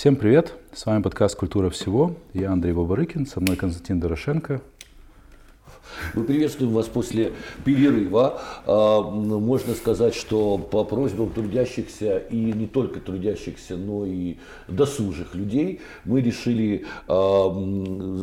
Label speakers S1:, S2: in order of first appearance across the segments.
S1: Всем привет! С вами подкаст «Культура всего». Я Андрей Бабарыкин, со мной Константин Дорошенко.
S2: Мы приветствуем вас после перерыва. А, можно сказать, что по просьбам трудящихся и не только трудящихся, но и досужих людей мы решили а,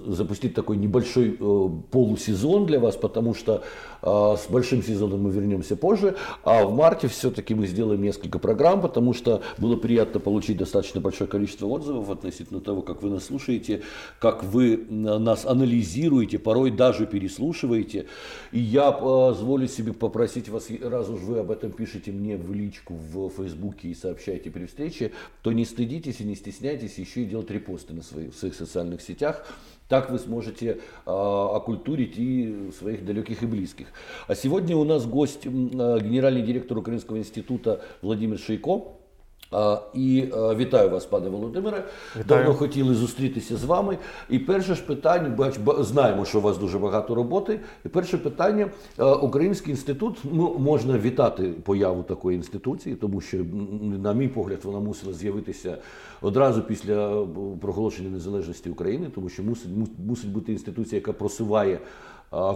S2: запустить такой небольшой э, полусезон для вас, потому что с большим сезоном мы вернемся позже, а в марте все-таки мы сделаем несколько программ, потому что было приятно получить достаточно большое количество отзывов относительно того, как вы нас слушаете, как вы нас анализируете, порой даже переслушиваете. И я позволю себе попросить вас, раз уж вы об этом пишете мне в личку в Фейсбуке и сообщаете при встрече, то не стыдитесь и не стесняйтесь еще и делать репосты на своих, в своих социальных сетях. Так вы сможете оккультурить окультурить и своих далеких и близких. А сегодня у нас гость генеральный директор Украинского института Владимир Шейко. І вітаю вас, пане Володимире. Вітаю. Давно хотіли зустрітися з вами. І перше ж питання, бач, знаємо, що у вас дуже багато роботи. І перше питання: Український інститут ну, можна вітати появу такої інституції, тому що, на мій погляд, вона мусила з'явитися одразу після проголошення незалежності України, тому що мусить, мусить бути інституція, яка просуває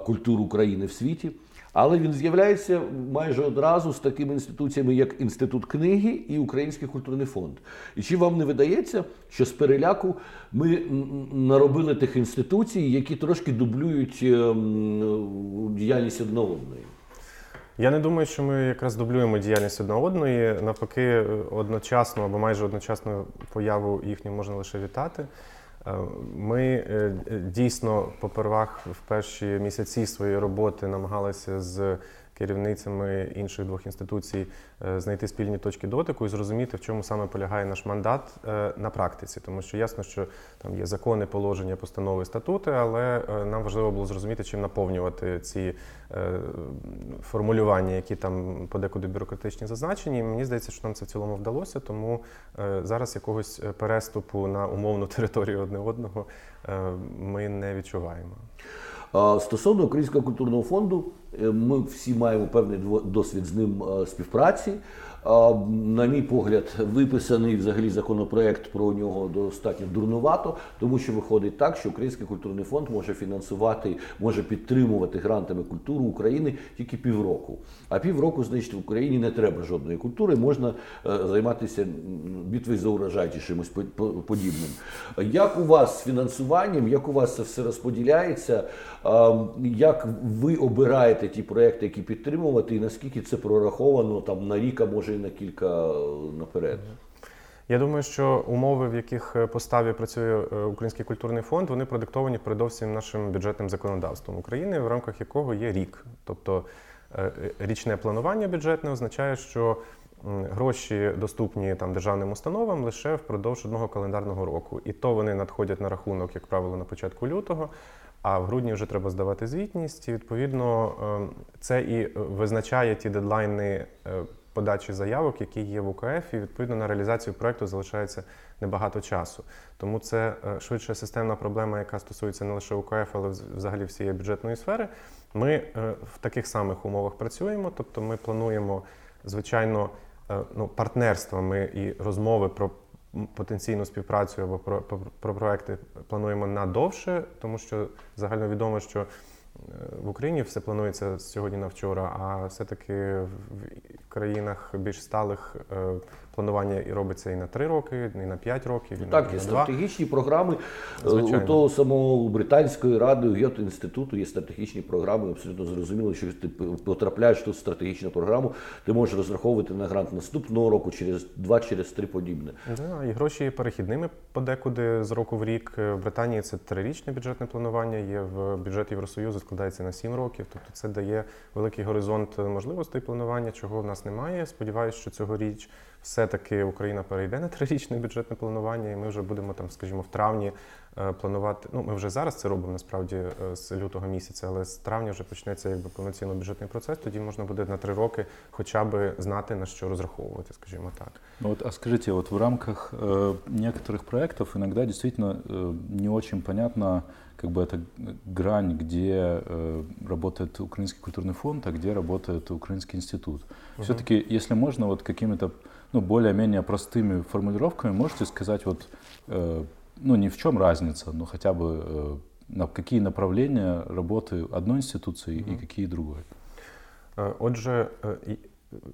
S2: культуру України в світі. Але він з'являється майже одразу з такими інституціями, як Інститут книги і Український культурний фонд. І чи вам не видається, що з переляку ми наробили тих інституцій, які трошки дублюють ем, діяльність одного одної?
S3: Я не думаю, що ми якраз дублюємо діяльність одна одної. Навпаки, одночасно або майже одночасно появу їхню можна лише вітати. Е, ми е, дійсно попервах в перші місяці своєї роботи намагалися з керівницями інших двох інституцій е, знайти спільні точки дотику і зрозуміти, в чому саме полягає наш мандат е, на практиці, тому що ясно, що там є закони, положення, постанови, статути, але е, нам важливо було зрозуміти, чим наповнювати ці формулювання, які там подекуди бюрократичні зазначені. І мені здається, що нам це в цілому вдалося, тому зараз якогось переступу на умовну територію одне одного ми не відчуваємо.
S2: Стосовно Українського культурного фонду, ми всі маємо певний досвід з ним е, співпраці. На мій погляд, виписаний взагалі законопроект про нього достатньо дурнувато, тому що виходить так, що Український культурний фонд може фінансувати, може підтримувати грантами культуру України тільки півроку. А півроку, значить, в Україні не треба жодної культури, можна е, займатися битвою за урожай чи чимось подібним. Як у вас з фінансуванням, як у вас це все розподіляється? Як ви обираєте ті проекти, які підтримувати, і наскільки це прораховано там на рік, а може і на кілька е, наперед.
S3: Я думаю, що умови, в яких е, поставі працює е, Український культурний фонд, вони продиктовані передовсім нашим бюджетним законодавством України, в рамках якого є рік. Тобто річне планування бюджетне означає, що гроші доступні там державним установам лише впродовж одного календарного року. І то вони надходять на рахунок, як правило, на початку лютого. А в грудні вже треба здавати звітність. І відповідно ем, це і визначає ті дедлайни подачі заявок, які є в УКФ, і відповідно на реалізацію проекту залишається небагато часу. Тому це е, швидше системна проблема, яка стосується не лише УКФ, але взагалі всієї бюджетної сфери. Ми е, в таких самих умовах працюємо, тобто ми плануємо, звичайно, е, ну, партнерствами і розмови про. Потенційну співпрацю або про, про про, проекти плануємо надовше, тому що загальновідомо, що в Україні все планується сьогодні на вчора, а все-таки в країнах більш сталих е, планування і робиться і на 3 роки, і на 5 років. і
S2: Так,
S3: на,
S2: є стратегічні програми е, Звичайно. у того самого британської ради, у Гьот інституту є стратегічні програми. Абсолютно зрозуміло, що ти потрапляєш тут в стратегічну програму, ти можеш розраховувати на грант наступного року, через два, через три подібне.
S3: Да, і гроші є перехідними подекуди з року в рік. В Британії це трирічне бюджетне планування. Є в бюджет Євросоюзу, складається на 7 років. Тобто це дає великий горизонт можливостей планування, чого в нас немає. Сподіваюся, що цьогоріч все-таки Україна перейде на трирічне бюджетне планування, і ми вже будемо там, скажімо, в травні е, планувати. Ну, ми вже зараз це робимо насправді е, з лютого місяця, але з травня вже почнеться якби повноцінно бюджетний процес. Тоді можна буде на три роки хоча б знати на що розраховувати, скажімо так.
S1: Ну вот, а скажите, вот в рамках э, некоторых проектов иногда действительно э, не очень понятно, как бы эта грань, где э, работает Украинский культурный фонд, а где работает Украинский институт. Угу. Все-таки, если можно, вот какими-то ну, более-менее простыми формулировками можете сказать, вот, э, ну, не в чем разница, но хотя бы э, на какие направления работы одной інституції і які другої?
S3: Отже,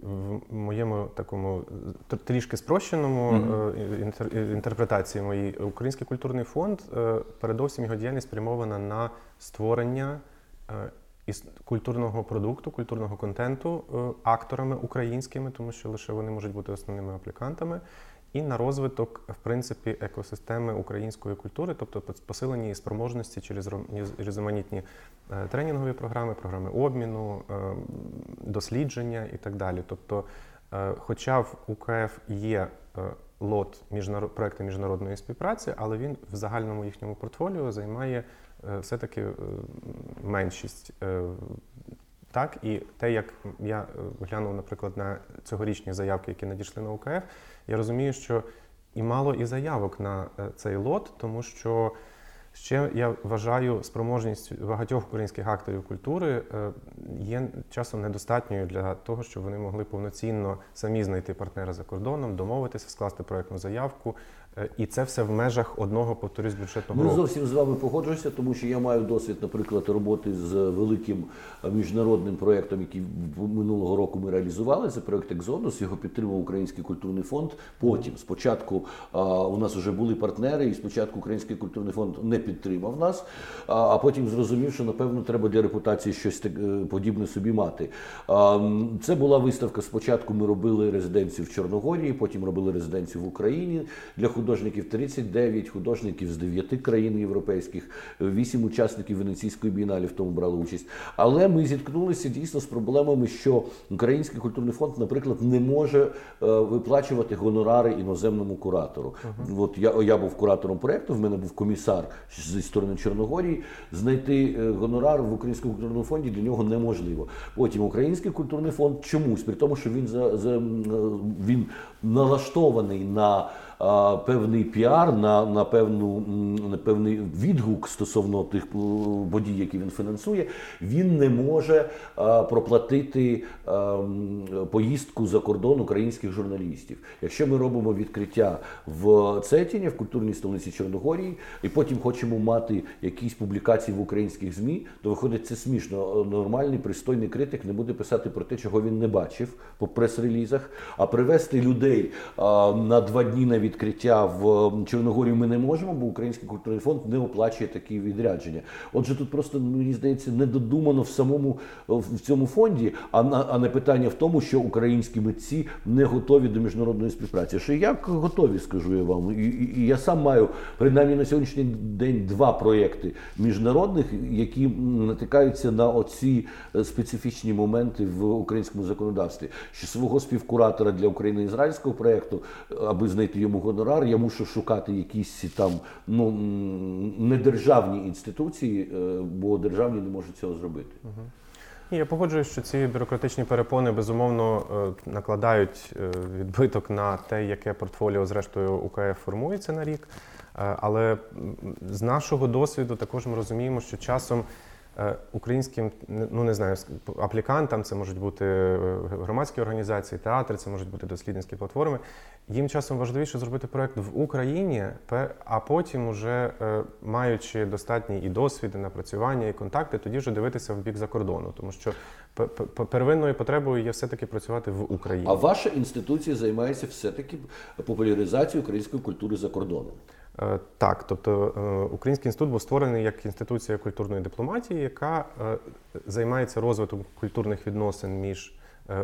S3: в моєму такому трішки спрощеному mm-hmm. інтерпретації моїй Український культурний фонд передовсім його діяльність спрямована на створення культурного продукту, культурного контенту акторами українськими, тому що лише вони можуть бути основними аплікантами і на розвиток в принципі екосистеми української культури, тобто посилення спроможності через різноманітні е, тренінгові програми, програми обміну, е, дослідження і так далі. Тобто, е, хоча в УКФ є лот міжнарод... проекти міжнародної співпраці, але він в загальному їхньому портфоліо займає все-таки меншість. Так, і те, як я глянув, наприклад, на цьогорічні заявки, які надійшли на УКФ, я розумію, що і мало і заявок на е, цей лот, тому що ще я вважаю спроможність багатьох українських акторів культури е, є часом недостатньою для того, щоб вони могли повноцінно самі знайти партнера за кордоном, домовитися, скласти проектну заявку, Е, і це все в межах одного повторюсь бюджетного
S2: року. Ну, зовсім з вами погоджуюся, тому що я маю досвід, наприклад, роботи з великим міжнародним проєктом, який минулого року ми реалізували. Це проєкт Екзодус. Його підтримав Український культурний фонд. Потім спочатку у нас вже були партнери, і спочатку Український культурний фонд не підтримав нас, а потім зрозумів, що напевно треба для репутації щось е, подібне собі мати. Це була виставка. Спочатку ми робили резиденцію в Чорногорії, потім робили резиденцію в Україні для художників 39 художників з 9 країн європейських, 8 учасників Венеційської бієналі в тому брали участь. Але ми зіткнулися дійсно з проблемами, що Український культурний фонд, наприклад, не може е, виплачувати гонорари іноземному куратору. Uh-huh. От я я був куратором проєкту, в мене був комісар зі сторони Чорногорії. Знайти е, гонорар в Українському культурному фонді для нього неможливо. Потім Український культурний фонд чомусь, при тому, що він за, за він налаштований на певний піар, на на, певну, на певний відгук стосовно тих е, подій, які він фінансує, він не може проплатити поїздку за кордон українських журналістів. Якщо ми робимо відкриття в Цетіні, в культурній столиці Чорногорії, і потім хочемо мати якісь публікації в українських ЗМІ, то виходить це смішно. Нормальний пристойний критик не буде писати про те, чого він не бачив по прес-релізах, а привести людей на два дні на відкриття в Чорногорію ми не можемо, бо Український культурний фонд не оплачує такі відрядження. Отже, тут просто мені здається недодумано в самому в цьому фонді, а на а не питання в тому, що українські митці не готові до міжнародної співпраці. Що як готові, скажу я вам, і, і, і я сам маю принаймні на сьогоднішній день два проєкти міжнародних, які натикаються на оці е, специфічні моменти в українському законодавстві. Що свого співкуратора для України ізраїльського проєкту, аби знайти йому гонорар, я мушу шукати якісь там ну недержавні інституції, е, бо державні не можуть цього зробити.
S3: Я погоджуюсь, що ці бюрократичні перепони безумовно е, накладають е, відбиток на те, яке портфоліо, зрештою, УКФ формується на рік. Але з нашого досвіду також ми розуміємо, що часом українським, ну не знаю, аплікантам, це можуть бути е, громадські організації, театри, це можуть бути дослідницькі платформи. Їм часом важливіше зробити проект в Україні, а потім, уже е, маючи достатній і досвід, і напрацювання, і контакти, тоді вже дивитися в бік за кордону, тому що первинною потребою є все-таки працювати в Україні.
S2: А ваша інституція займається все-таки популяризацією української культури за кордоном.
S3: Е, так, тобто е, Український інститут був створений як інституція культурної дипломатії, яка е, займається розвитком культурних відносин між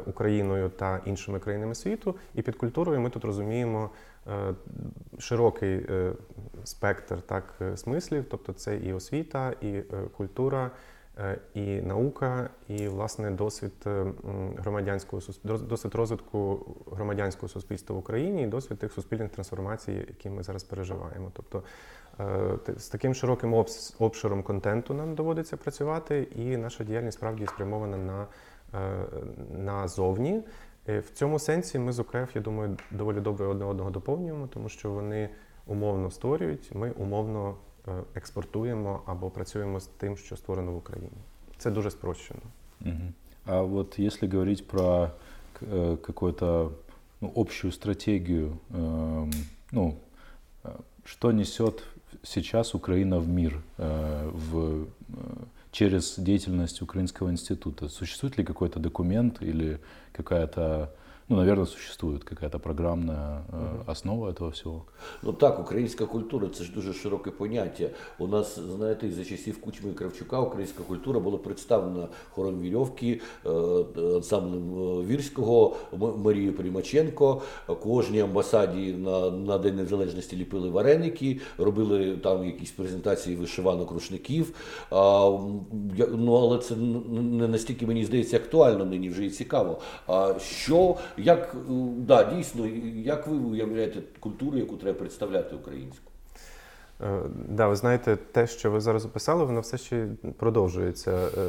S3: Україною та іншими країнами світу. І під культурою ми тут розуміємо широкий спектр так смислів, тобто це і освіта, і культура. Е, і наука, і власне досвід е, громадянського досвід розвитку громадянського суспільства в Україні, і досвід тих суспільних трансформацій, які ми зараз переживаємо. Тобто е, з таким широким обширом контенту нам доводиться працювати, і наша діяльність справді спрямована на, на зовні. В цьому сенсі ми з УКФ, я думаю, доволі добре одне одного доповнюємо, тому що вони умовно створюють, ми умовно. Е, експортуємо або працюємо з тим, що створено в Україні. Це дуже спрощено.
S1: Угу. А вот если говорить про э, какое-то ну, общую стратегию, э, ну, что несет сейчас Украина в мир э, в, э, через деятельность Украинского института? Существует ли какой-то документ или какая-то ну, наверное, существует какая-то програмна э, основа этого всього.
S2: Ну так, українська культура це ж дуже широке поняття. У нас, знаєте, за часів Кучми і Кравчука українська культура була представлена хором Вірьовки, е, ансамблем е, Вірського, Марією Примаченко. Кожній амбасаді на на День Незалежності ліпили вареники, робили там якісь презентації вишиванок рушників. А, ну, Але це не настільки, мені здається, актуально нині вже і цікаво. А що як да, дійсно, як ви уявляєте культуру, яку треба представляти українську?
S3: Е, да, ви знаєте, те, що ви зараз описали, воно все ще продовжується. Е,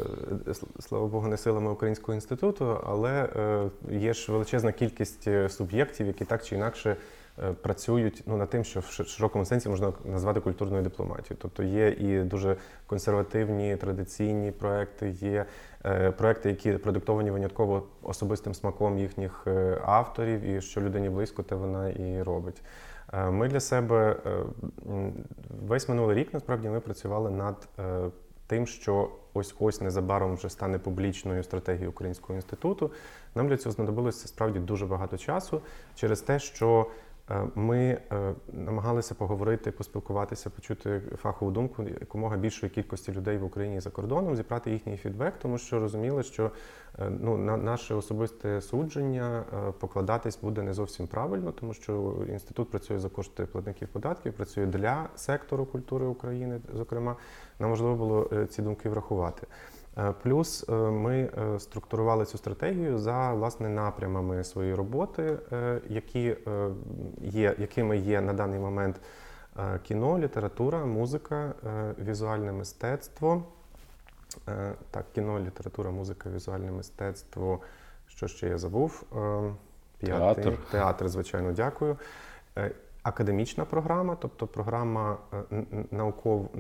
S3: е, слава Богу, не силами Українського інституту, але є ж величезна кількість суб'єктів, які так чи інакше працюють ну, над тим, що в широкому сенсі можна назвати культурною дипломатією. Тобто є і дуже консервативні традиційні проекти, є Е, проекти, які продиктовані винятково особистим смаком їхніх е, авторів, і що людині близько, те вона і робить. Е, ми для себе весь минулий рік насправді ми працювали над тим, що ось ось незабаром вже стане публічною стратегією Українського інституту. Нам для цього знадобилося справді дуже багато часу через те, що Е, ми е, намагалися поговорити, поспілкуватися, почути фахову думку якомога більшої кількості людей в Україні за кордоном, зібрати їхній фідбек, тому що розуміли, що е, ну, на наше особисте судження покладатись буде не зовсім правильно, тому що інститут працює за кошти платників податків, працює для сектору культури України. Зокрема, нам важливо було ці думки врахувати. Е, плюс е, ми е, структурували цю стратегію за власне напрямами своєї роботи, які є, якими є на даний момент кіно, література, музика, візуальне мистецтво. Так, кіно, література, музика, візуальне мистецтво. Що ще я забув?
S1: П'ятий.
S3: Театр. Театр, звичайно, дякую академічна програма, тобто програма е, науков,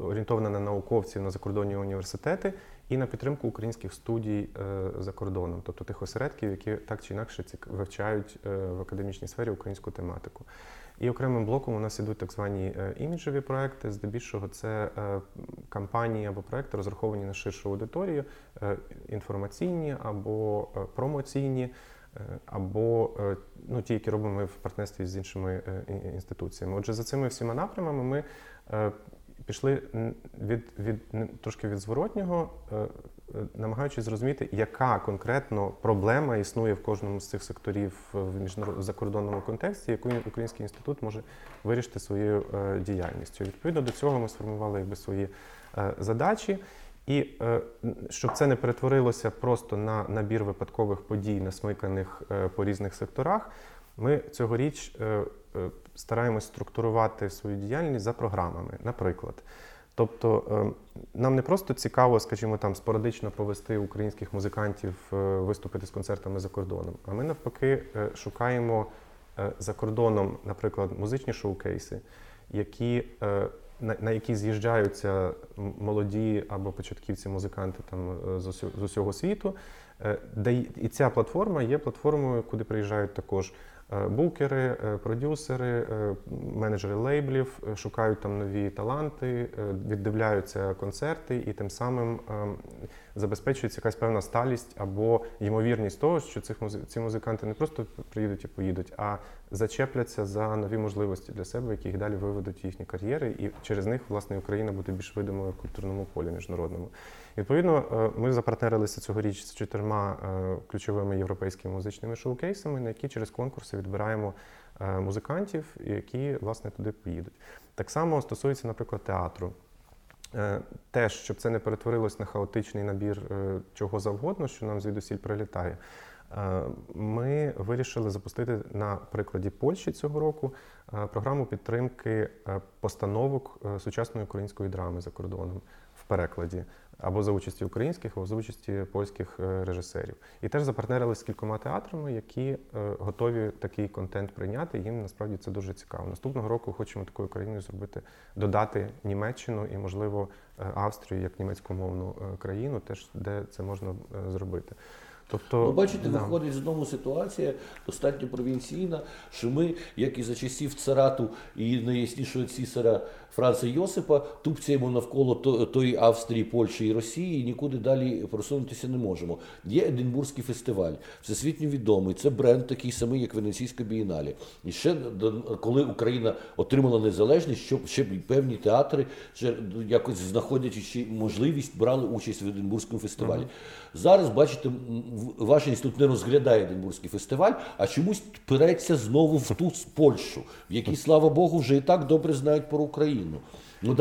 S3: орієнтована на науковців на закордонні університети і на підтримку українських студій е, за кордоном, тобто тих осередків, які так чи інакше вивчають е, в академічній сфері українську тематику. І окремим блоком у нас ідуть так звані іміджеві проекти. Здебільшого це кампанії або проекти розраховані на ширшу аудиторію, інформаційні або промоційні. Е, або е, ну, ті, які робимо ми в партнерстві з іншими е, інституціями. Отже, за цими всіма напрямами ми пішли від, від трошки від зворотнього, намагаючись зрозуміти, яка конкретно проблема існує в кожному з цих секторів в міжнародному закордонному контексті, яку Український інститут може вирішити своєю діяльністю. Відповідно до цього ми сформували якби свої задачі. І е, щоб це не перетворилося просто на набір випадкових подій, насмиканих е, по різних секторах, ми цьогоріч е, стараємось структурувати свою діяльність за програмами, наприклад. Тобто нам не просто цікаво, скажімо, там спорадично повести українських музикантів виступити з концертами за кордоном, а ми навпаки шукаємо за кордоном, наприклад, музичні шоукейси, які на, на які з'їжджаються молоді або початківці музиканти там е, з усього світу. Е, де і ця платформа є платформою, куди приїжджають також Е, букери, продюсери, менеджери лейблів шукають там нові таланти, віддивляються концерти і тим самим забезпечується якась певна сталість або ймовірність того, що цих ці музиканти не просто приїдуть і поїдуть, а зачепляться за нові можливості для себе, які їх далі виведуть їхні кар'єри, і через них власне Україна буде більш видимою в культурному полі міжнародному. Відповідно, ми запартнерилися цьогоріч з чотирма ключовими європейськими музичними шоукейсами, на які через конкурси відбираємо е, музикантів, які власне туди поїдуть. Так само стосується, наприклад, театру. Е, теж, щоб це не перетворилось на хаотичний набір е, чого завгодно, що нам звідусіль прилітає. Ми вирішили запустити на прикладі Польщі цього року програму підтримки постановок сучасної української драми за кордоном в перекладі або за участі українських, або за участі польських е, режисерів. І теж запартнерилися з кількома театрами, які е, готові такий контент прийняти. Їм насправді це дуже цікаво. Наступного року хочемо такою країною зробити, додати Німеччину і, можливо, е, Австрію як німецькомовну країну, теж де це можна зробити. Тобто,
S2: Ну, бачите,
S3: да.
S2: виходить знову ситуація достатньо провінційна, що ми, як і за часів царату і найяснішого цісаря Франца Йосипа, тупцяємо навколо тої Австрії, Польщі і Росії, і нікуди далі просунутися не можемо. Є Единбурзький фестиваль, всесвітньо відомий. Це бренд такий самий, як Венеційська бієнале. І ще коли Україна отримала незалежність, щоб ще певні театри ще якось знаходячи можливість брали участь в Единбурзькому фестивалі. Зараз бачите, м, в- ваш інститут не розглядає Единбурзький фестиваль, а чомусь переться знову в ту Польщу, в якій, слава Богу, вже і так добре знають про Україну. Ну давайте ну,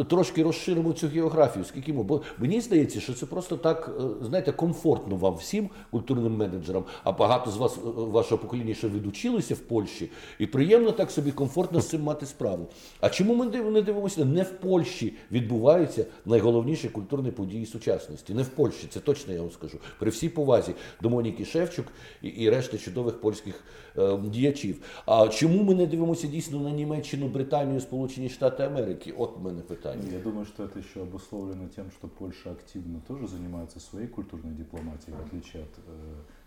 S2: е, трошки розширимо цю географію. Скільки ми, бо мені здається, що це просто так, е, знаєте, комфортно вам всім культурним менеджерам. А багато з вас, е, вашого покоління, ще відучилися в Польщі, і приємно так собі комфортно з цим мати справу. А чому ми не дивимося? Не в Польщі відбуваються найголовніші культурні події сучасності. Не в Польщі, це точно я вам скажу. При всій повазі до Моніки Шевчук і, і решти чудових польських е, діячів. А чому ми не дивимося дійсно на Німеччину, Британію, Сполучені Штати Америки? От мене питання.
S1: Я думаю, что это еще обусловлено тем, что Польша активно тоже занимается своей культурной дипломатией, в отличие от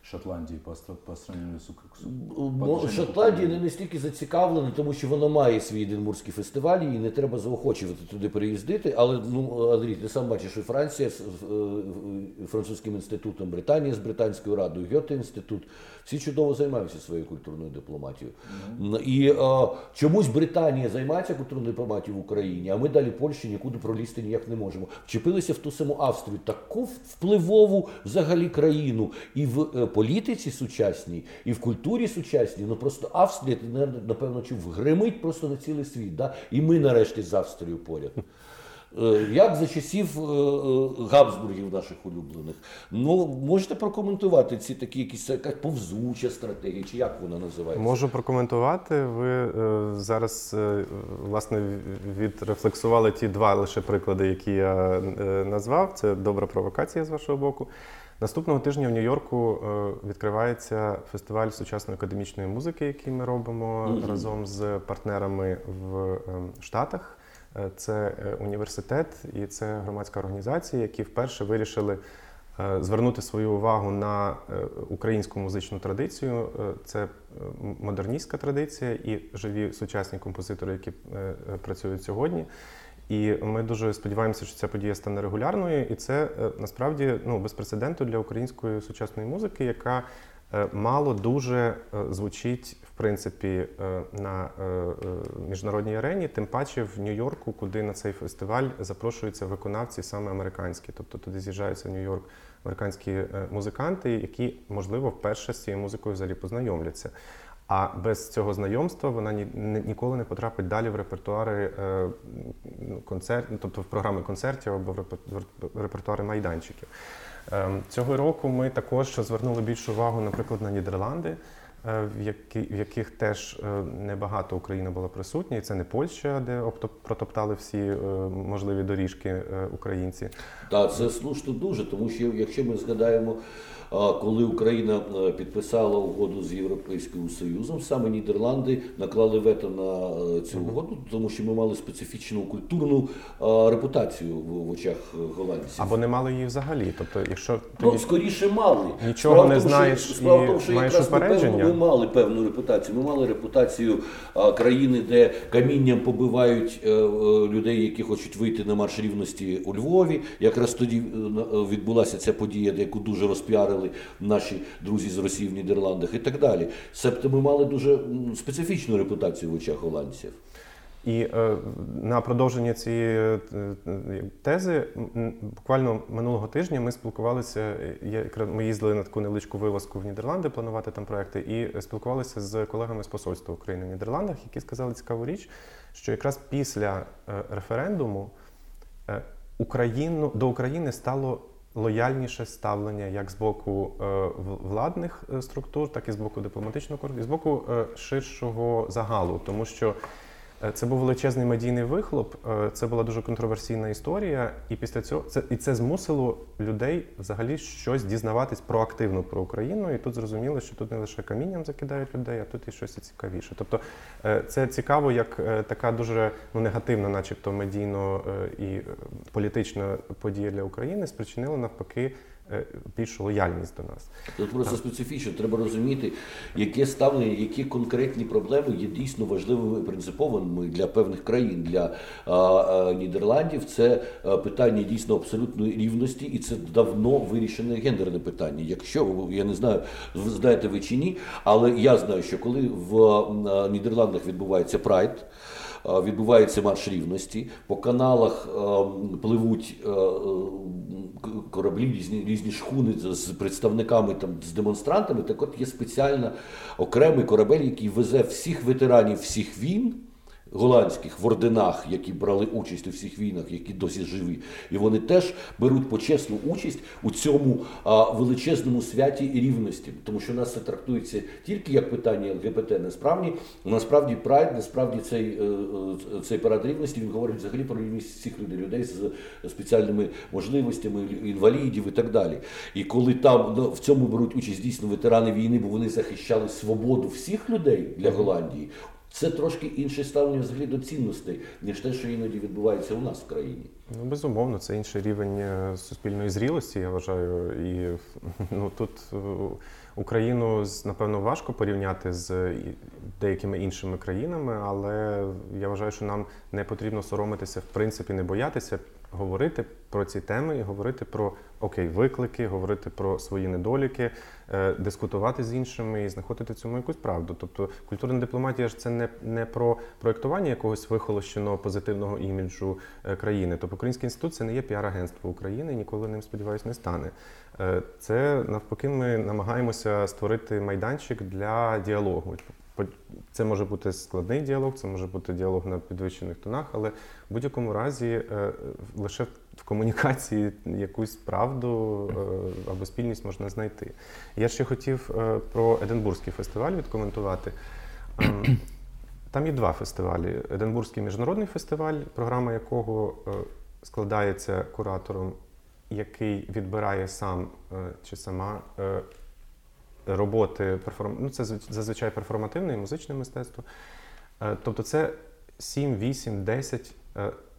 S1: Шотландии по, по сравнению с, Ук- с по
S2: Мо-
S1: отношению к
S2: Шотландія не настільки зацікавлена, тому що вона має свій Единбурзький фестиваль, і не треба заохочувати туди переїздити. Але ну Андрій, ти сам бачиш, і Франція з е, французьким інститутом, Британія з британською радою, Гьоте інститут. Всі чудово займаються своєю культурною дипломатією. І е, чомусь Британія займається культурною дипломатією в Україні, а ми далі Польщі нікуди пролізти ніяк не можемо. Вчепилися в ту саму Австрію, таку впливову взагалі країну і в е, політиці сучасній, і в культурі сучасній. Ну просто Австрія, ти напевно чув, гримить просто на цілий світ. Да? І ми нарешті з Австрією поряд. Е, Як за часів е, е, Габсбургів наших улюблених. Ну, можете прокоментувати ці такі якісь якась повзуча стратегія, чи як вона називається?
S3: Можу прокоментувати. Ви зараз власне відрефлексували ті два лише приклади, які я назвав. Це добра провокація з вашого боку. Наступного тижня в Нью-Йорку е, відкривається фестиваль сучасної академічної музики, який ми робимо разом з партнерами в е, Штатах. Е, Це університет і це громадська організація, які вперше вирішили звернути свою увагу на українську музичну традицію. Це модерністська традиція і живі сучасні композитори, які працюють сьогодні. І ми дуже сподіваємося, що ця подія стане регулярною, і це е, насправді ну, без прецеденту для української сучасної музики, яка е, мало дуже е, звучить в принципі на міжнародній арені, тим паче в Нью-Йорку, куди на цей фестиваль запрошуються виконавці саме американські. Тобто туди з'їжджаються в Нью-Йорк американські музиканти, які можливо вперше з цією музикою взагалі познайомляться. А без цього знайомства вона ні, ні- ніколи не потрапить далі в репертуари е, ну, концерт, ну, тобто в програми концертів або в репер- репертуари майданчиків. Ем, Цього року ми також звернули більшу увагу, наприклад, на Нідерланди, е, в, яких теж е, небагато Україна була присутня, і це не Польща, де протоптали всі е, можливі доріжки е, українці.
S2: Так, це слушно дуже, тому що якщо ми згадаємо, коли Україна е, підписала угоду з Європейським Союзом, саме Нідерланди наклали вето на е, цю угоду, тому що ми мали специфічну культурну репутацію в очах е, голландців.
S3: Або не мали її взагалі. Тобто, якщо
S2: Ну, скоріше мали.
S3: Нічого
S2: Справа
S3: не
S2: тому, що-
S3: знаєш
S2: справа в
S3: і
S2: тому, що
S3: маєш
S2: якраз ми, певно, ми мали певну репутацію. Ми мали репутацію країни, де камінням побивають е, е, людей, які хочуть вийти на марш рівності у Львові. Якраз тоді е, е, відбулася ця подія, яку дуже розпіарили наші друзі з Росії в Нідерландах і так далі. Себто ми мали дуже специфічну репутацію в очах голландців.
S3: І е, на продовження цієї е, е, тези, буквально минулого тижня ми спілкувалися. е, я Ми їздили на таку невеличку вилазку в Нідерланди, планувати там проекти, і спілкувалися з колегами з посольства України в Нідерландах, які сказали цікаву річ, що якраз після референдуму Україну до України стало. Лояльніше ставлення як з боку е, владних е, структур, так і з боку дипломатичного корпусу, і з боку е, ширшого загалу, тому що Це був величезний медійний вихлоп. е, Це була дуже контроверсійна історія, і після цього це і це змусило людей взагалі щось дізнаватись проактивно про Україну. І тут зрозуміло, що тут не лише камінням закидають людей, а тут і щось цікавіше. Тобто е, це цікаво, як е, така дуже ну негативна, начебто медійно е, і е, політична подія для України, спричинила навпаки е, більшу лояльність до нас.
S2: Тут просто специфічно, треба розуміти, яке ставлення, які конкретні проблеми є дійсно важливими і принциповими для певних країн. Для а, а, Нідерландів це питання дійсно абсолютної рівності, і це давно вирішене гендерне питання. Якщо я не знаю, знаєте ви чи ні, але я знаю, що коли в Нідерландах відбувається прайд. Відбувається марш рівності, по каналах пливуть кораблі, різні різні шхуни з представниками там з демонстрантами. Так от є спеціальна окремий корабель, який везе всіх ветеранів всіх війн голландських в орденах, які брали участь у всіх війнах, які досі живі, і вони теж беруть почесну участь у цьому а, величезному святі рівності, тому що нас це трактується тільки як питання ЛГБТ. Насправді, насправді прайд, насправді цей е, е, цей парад рівності він говорить взагалі про рівність всіх людей, людей з спеціальними можливостями, інвалідів і так далі. І коли там ну, в цьому беруть участь дійсно ветерани війни, бо вони захищали свободу всіх людей для Голландії. Це трошки інше ставлення взагалі до цінностей, ніж те, що іноді відбувається у нас в країні.
S3: Ну, безумовно, це інший рівень е, суспільної зрілості, я вважаю. І ну, тут е, Україну напевно важко порівняти з деякими іншими країнами, але я вважаю, що нам не потрібно соромитися, в принципі, не боятися говорити про ці теми і говорити про окей, виклики, говорити про свої недоліки, е, дискутувати з іншими і знаходити цьому якусь правду. Тобто культурна дипломатія ж це не не про проєктування якогось вихолощеного позитивного іміджу е, країни. Тобто Український інститут це не є піар-агентство України, ніколи ним сподіваюся не стане. Е, це навпаки, ми намагаємося створити майданчик для діалогу. Це може бути складний діалог, це може бути діалог на підвищених тонах, але в будь-якому разі е, лише в комунікації якусь правду е, або спільність можна знайти. Я ще хотів е, про Единбурзький фестиваль відкоментувати. Ем, там є два фестивалі: Единбурзький міжнародний фестиваль, програма якого складається куратором, який відбирає сам чи сама роботи перформ... ну, це зазвичай перформативне і музичне мистецтво. Е, тобто це 7, 8, 10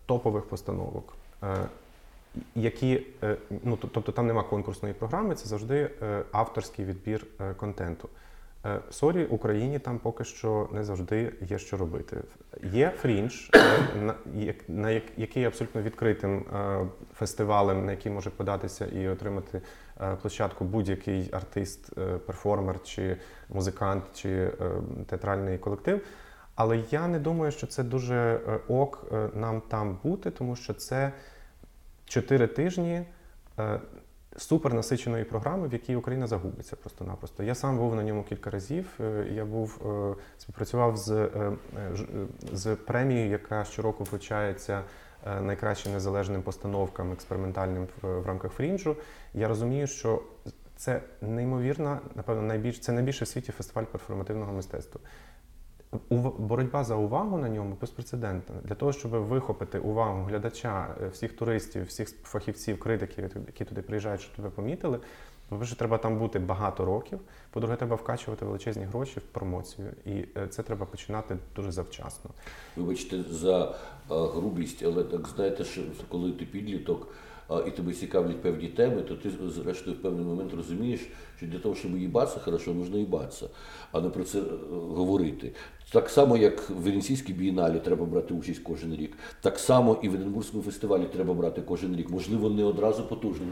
S3: топових постановок, е, які, е, ну, тобто там нема конкурсної програми, це завжди авторський відбір контенту. Sorry, Україні там поки що не завжди є що робити. Є fringe, на який абсолютно відкритим фестивалем, на який може податися і отримати площадку будь-який артист, е, перформер, чи музикант, чи е, театральний колектив. Але я не думаю, що це дуже ок нам там бути, тому що це чотири тижні супер насиченої програми, в якій Україна загубиться просто-напросто. Я сам був на ньому кілька разів. Я був співпрацював з, з премією, яка щороку вручається. Е, найкращим незалежним постановкам експериментальним в рамках фрінжу. Я розумію, що це неймовірна, напевно, найбільш це найбільший в світі фестиваль перформативного мистецтва. Боротьба за увагу на ньому безпрецедентна. Для того, щоб вихопити увагу глядача, е, всіх туристів, всіх фахівців, критиків, які туди приїжджають, щоб тебе помітили. По-перше, треба там бути багато років. По-друге, треба вкачувати величезні гроші в промоцію, і е, це треба починати дуже завчасно.
S2: Вибачте за грубість, але так знаєте, що коли ти підліток і тебе цікавлять певні теми, то ти зрештою в певний момент розумієш, що для того, щоб їбатися, хорошо, можна їбатися, а не про це е, говорити. Так само, як в Венеційській бієналі треба брати участь кожен рік, так само і в Единбурзькому фестивалі треба брати кожен рік. Можливо, не одразу потужно,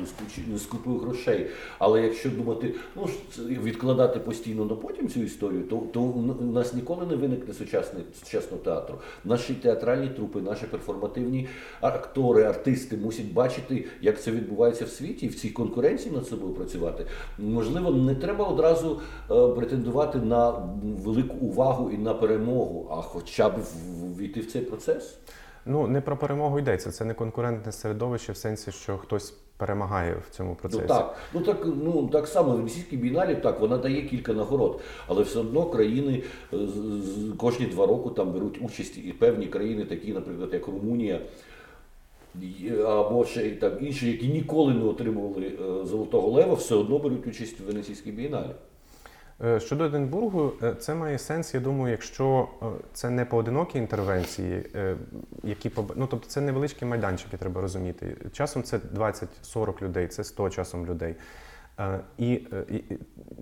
S2: не з купою грошей. Але якщо думати, ну відкладати постійно на потім цю історію, то то у нас ніколи не виникне сучасний сучасного театру. Наші театральні трупи, наші перформативні актори, артисти мусять бачити, як це відбувається в світі, і в цій конкуренції над собою працювати. Можливо, не треба одразу е, претендувати на велику увагу і на перемогу, а хоча б війти в цей процес?
S3: Ну не про перемогу йдеться. Це не конкурентне середовище в сенсі, що хтось перемагає в цьому процесі.
S2: Ну так, ну так ну так само в російській біналі так вона дає кілька нагород, але все одно країни е, кожні два роки там беруть участь і певні країни, такі, наприклад, як Румунія. Або ще там інші, які ніколи не отримували е, Золотого Лева, все одно беруть участь в Венеційській бієналі.
S3: Е, щодо Единбургу, е, це має сенс, я думаю, якщо е, це не поодинокі інтервенції, які ну, тобто це невеличкі майданчики, треба розуміти. Часом це 20-40 людей, це 100 часом людей. І, і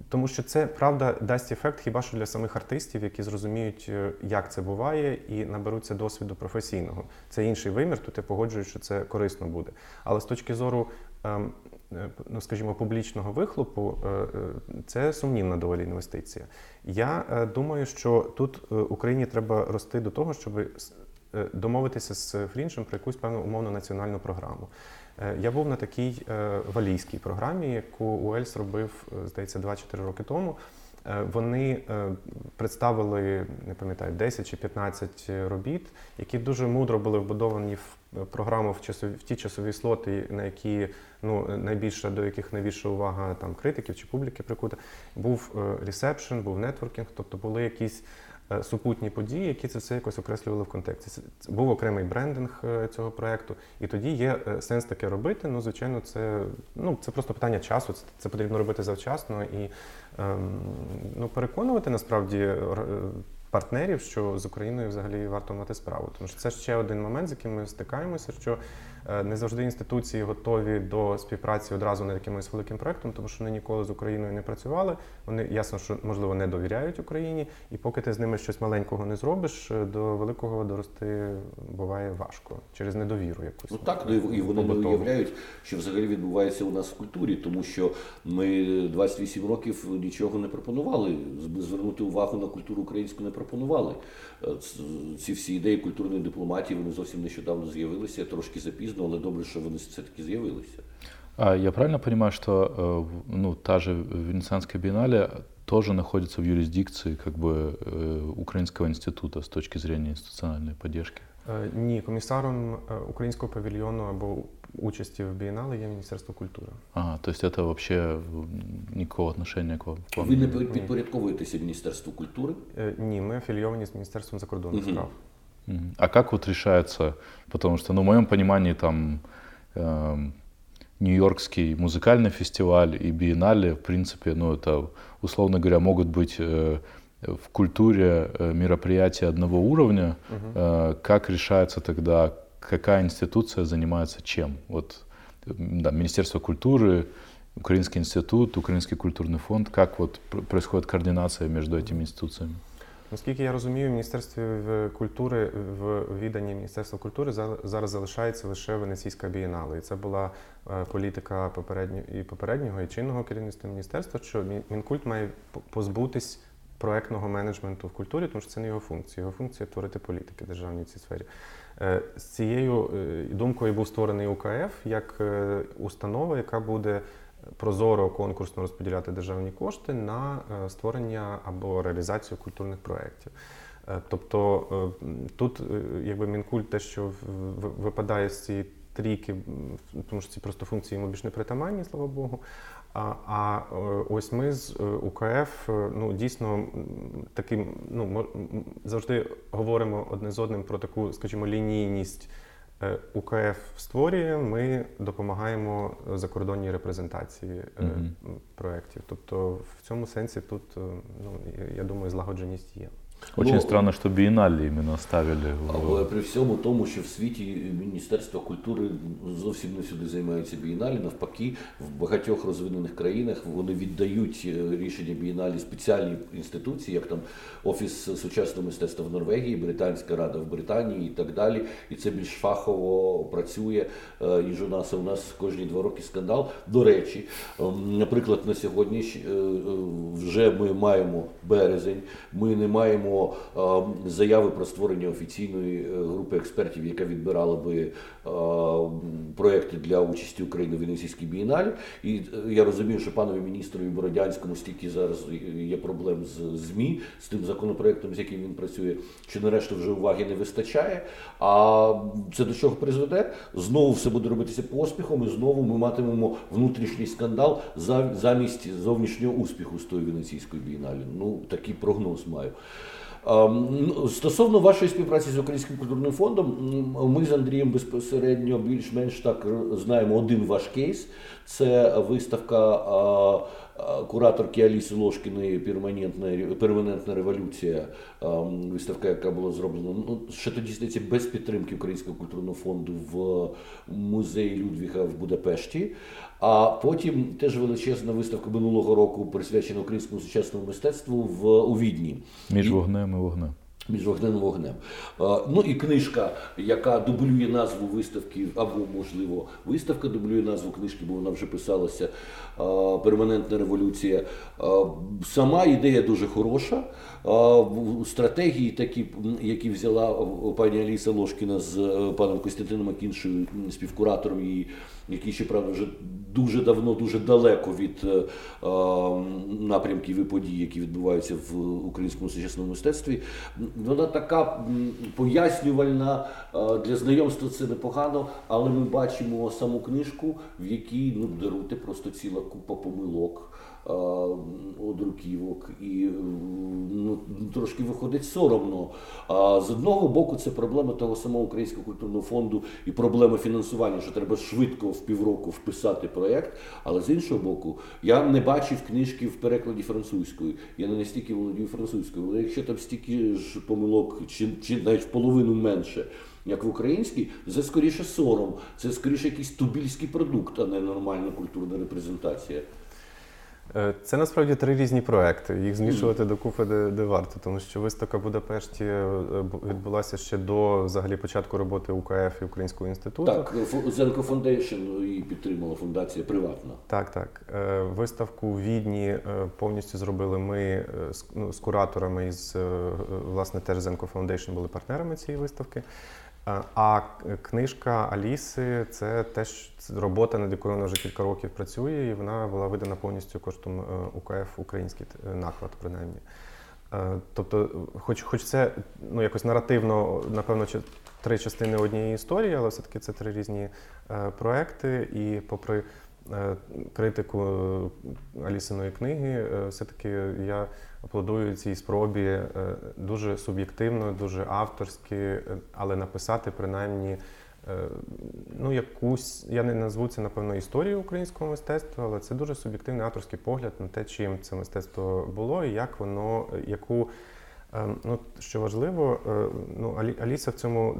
S3: тому що це правда дасть ефект хіба що для самих артистів, які зрозуміють, як це буває, і наберуться досвіду професійного. Це інший вимір, тут я погоджуюсь, що це корисно буде. Але з точки зору ем, ну, скажімо, публічного вихлопу, е, е, це сумнівна доволі інвестиція. Я думаю, що тут Україні треба рости до того, щоб домовитися з Фріншем про якусь певну умовну національну програму. Я був на такій валійській програмі, яку Уельс робив, здається, 2-4 роки тому. Вони представили, не пам'ятаю, 10 чи 15 робіт, які дуже мудро були вбудовані в програму в часові в ті часові слоти, на які ну найбільше до яких найбільша увага там критиків чи публіки прикута, був ресепшн, був нетворкінг, тобто були якісь. Е, супутні події, які це все якось окреслювали в контексті. Це був окремий брендинг е, цього проекту, і тоді є е, сенс таке робити. Ну, звичайно, це ну це просто питання часу. Це, це потрібно робити завчасно і ем, ну, переконувати насправді партнерів, що з Україною взагалі варто мати справу. Тому що це ще один момент, з яким ми стикаємося, що не завжди інституції готові до співпраці одразу над якимось великим проектом, тому що вони ніколи з Україною не працювали. Вони ясно, що можливо не довіряють Україні, і поки ти з ними щось маленького не зробиш, е, до великого дорости буває важко через недовіру. Якусь
S2: ну так ну, і вони не уявляють, що взагалі відбувається у нас в культурі, тому що ми 28 років нічого не пропонували. Звернути увагу на культуру українську не пропонували. Е, ці всі ідеї культурної дипломатії вони зовсім нещодавно з'явилися трошки запізно пізно, але добре, що вони все-таки з'явилися.
S1: А я правильно понимаю, что э, ну, та же Венецианская биеннале тоже находится в юрисдикции как бы э, Украинского института с точки зрения институциональной поддержки?
S3: Е, ні, комісаром е, українського павільйону або участі в бієнале є Міністерство культури.
S1: Ага, то есть это вообще никакого отношения к вам?
S2: Ви не підпорядковуєтеся Міністерству культури?
S3: Е, ні, ми афілійовані з Міністерством закордонних угу.
S1: А как вот решается, потому что, ну, в моем понимании, там, э, Нью-Йоркский музыкальный фестиваль и биеннале, в принципе, ну, это, условно говоря, могут быть э, в культуре э, мероприятия одного уровня. Угу. Э, как решается тогда, какая институция занимается чем? Вот, да, Министерство культуры, Украинский институт, Украинский культурный фонд, как вот происходит координация между этими институциями?
S3: Наскільки я розумію, в Міністерстві культури в відданні Міністерства культури зараз залишається лише Венеційська бієнале. І це була е, політика попереднього і попереднього і чинного керівництва міністерства, що мінкульт має позбутись проектного менеджменту в культурі, тому що це не його функція. Його функція творити політики державній цій сфері. Е, з цією е, думкою був створений УКФ як установа, яка буде прозоро конкурсно розподіляти державні кошти на е, створення або реалізацію культурних проєктів. Е, тобто е, тут, якби мінкульт, те, що випадає з цієї трійки, тому що ці просто функції йому більш не притаманні, слава Богу. А а ось ми з УКФ ну дійсно таким ну завжди говоримо одне з одним про таку, скажімо, лінійність. Е, УКФ створює, ми допомагаємо закордонній репрезентації mm-hmm. проєктів. Тобто в цьому сенсі тут, е, ну я думаю, злагодженість є.
S1: Очень ну, странно, що бієналлі іменно ставили.
S2: Але при всьому тому, що в світі Міністерство культури зовсім не сюди займається бієналі, навпаки, в багатьох розвинених країнах вони віддають е, рішення бієналі спеціальні інституції, як там Офіс сучасного мистецтва в Норвегії, Британська рада в Британії і так далі. І це більш фахово працює, е, ніж у нас. У нас кожні два роки скандал. До речі, ем, наприклад, на сьогодні е, вже ми маємо березень, ми не маємо маємо е, заяви про створення офіційної е, групи експертів, яка відбирала би е, проекти для участі України в Венеційській бієналі. І я розумію, що панові міністру Бородянському стільки зараз є проблем з ЗМІ з тим законопроектом, з яким він працює, що нарешті вже уваги не вистачає. А це до чого призведе? Знову все буде робитися поспіхом, і знову ми матимемо внутрішній скандал замість зовнішнього успіху з тої венеційської бієналі. Ну такий прогноз маю. Ну, стосовно вашої співпраці з Українським культурним фондом, ми з Андрієм безпосередньо більш-менш так знаємо один ваш кейс. Це виставка кураторки Аліси Ложкіної перманентна перманентна революція, виставка, яка була зроблена ну, ще тоді здається, без підтримки Українського культурного фонду в музеї Людвіга в Будапешті. А потім теж величезна виставка минулого року присвячена українському сучасному мистецтву в у Відні.
S1: Між вогнем і вогнем
S2: між вогнем і вогнем. Ну і книжка, яка дублює назву виставки, або, можливо, виставка дублює назву книжки, бо вона вже писалася Перманентна революція. Сама ідея дуже хороша. Стратегії, такі, які взяла пані Аліса Ложкіна з е, паном Костянтином Акіншою, співкуратором її, який ще правда вже дуже давно, дуже далеко від е, напрямків і подій, які відбуваються в українському сучасному мистецтві. Вона така пояснювальна для знайомства це непогано, але ми бачимо саму книжку, в якій ну даруйте просто ціла купа помилок одруківок, і ну, трошки виходить соромно. А з одного боку, це проблема того самого Українського культурного фонду і проблема фінансування, що треба швидко в півроку вписати проєкт. Але з іншого боку, я не бачив книжки в перекладі французькою. Я не настільки володію французькою, але якщо там стільки ж помилок, чи, чи навіть половину менше. Як в українській, це скоріше сором, це скоріше якийсь тубільський продукт, а не нормальна культурна репрезентація.
S3: Е, це насправді три різні проекти. Їх змішувати mm. докупи де, де варто, тому що виставка в Будапешті е, відбулася ще до взагалі початку роботи УКФ і Українського інституту.
S2: Так, Зенко Foundation її підтримала фундація приватна.
S3: Так, так. Е, виставку в Відні повністю зробили ми ну, з кураторами із власне теж Zenko Foundation були партнерами цієї виставки. А книжка Аліси це теж робота, над якою вона вже кілька років працює, і вона була видана повністю коштом е, УКФ український е, наклад, принаймні. Е, тобто, хоч хоч це ну, якось наративно, напевно, три частини однієї історії, але все-таки це три різні проекти. І попри критику Алісиної книги, все-таки я аплодую цій спробі е, дуже суб'єктивно, дуже авторськи, е, але написати принаймні е, ну, якусь, я не назву це, напевно, історію українського мистецтва, але це дуже суб'єктивний авторський погляд на те, чим це мистецтво було і як воно, яку ну, Що важливо, е, ну, Аліса в цьому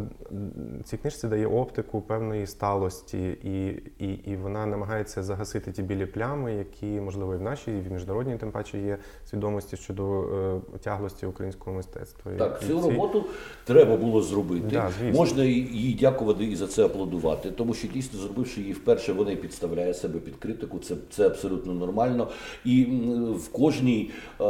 S3: цій книжці дає оптику певної сталості, і і, і вона намагається загасити ті білі плями, які, можливо, і в нашій, і в міжнародній, тим паче є свідомості щодо е, тяглості українського мистецтва.
S2: Так, цю ці... роботу треба було зробити. Да, Можна їй дякувати і за це аплодувати, тому що дійсно, зробивши її вперше, вона і підставляє себе під критику. Це це абсолютно нормально. І в кожній е,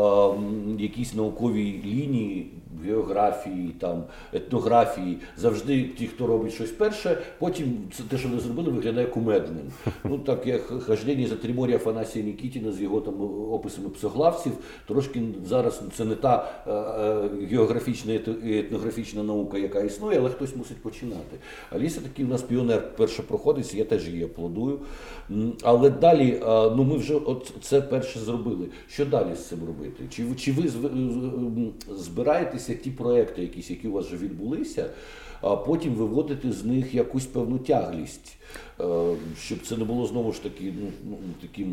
S2: якійсь науковій лінії лінії географії, там, етнографії, завжди ті, хто робить щось перше, потім це те, що вони зробили, виглядає кумедним. Ну так як хождення за Триморія Афанасія Нікітіна з його там описами псоглавців, трошки зараз це не та е, е, географічна і етнографічна наука, яка існує, але хтось мусить починати. Аліса такий у нас піонер першопроходець, я теж її аплодую. Але далі, ну ми вже от це перше зробили. Що далі з цим робити? Чи чи ви збираєтеся ті проекти, якісь, які у вас вже відбулися, а потім виводити з них якусь певну тяглість, е, щоб це не було знову ж таки ну, ну таким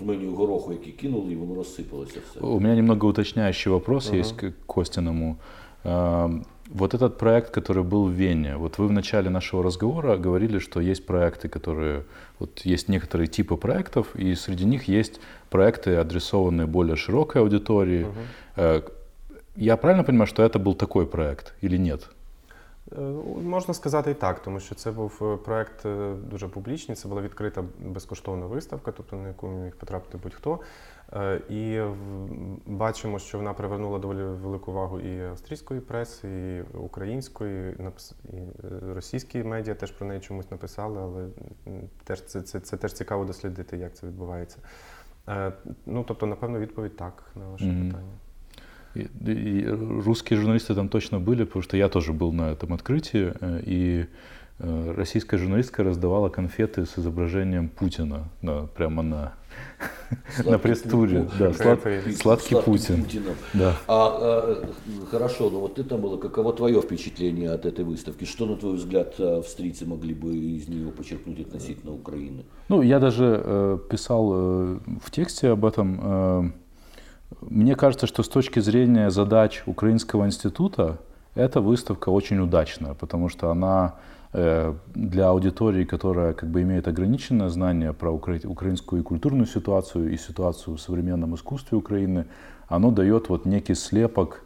S2: жменю гороху, який кинули, і воно розсипалося все.
S1: У мене немного уточняющий вопрос ага. есть к Костиному. Вот этот проект, который был в Вене, вот вы в начале нашего разговора говорили, что есть проекты, которые, вот есть некоторые типы проектов, и среди них есть проекты, адресованные более широкой аудитории. Uh-huh. Я правильно понимаю, що це був такий проект или нет?
S3: Е, можна сказати і так, тому що це був е, проект е, дуже публічний, це була відкрита безкоштовна виставка, тобто на яку міг потрапити будь-хто. І бачимо, що вона привернула доволі велику увагу і австрійської преси, і української, і російські медіа теж про неї чомусь написали, але теж це, це, це теж цікаво дослідити, як це відбувається. Ну, тобто, напевно, відповідь так на ваше mm-hmm. питання.
S1: И, и русские журналисты там точно были, потому что я тоже был на этом открытии, э, и э, российская журналистка раздавала конфеты с изображением Путина да, прямо на на пресс-туре. Да, сладкий, сладкий Путин. Путиным.
S2: Да. А, а, хорошо, ну вот ты там было, каково твое впечатление от этой выставки? Что, на твой взгляд, австрийцы могли бы из нее почерпнуть относительно Украины?
S1: Ну, я даже э, писал э, в тексте об этом. Э, мне кажется, что с точки зрения задач Украинского института, эта выставка очень удачная, потому что она Э, для аудитории, которая как бы имеет ограниченное знание про укра... украинскую и культурную ситуацию и ситуацию в современном искусстве Украины, оно дает вот некий слепок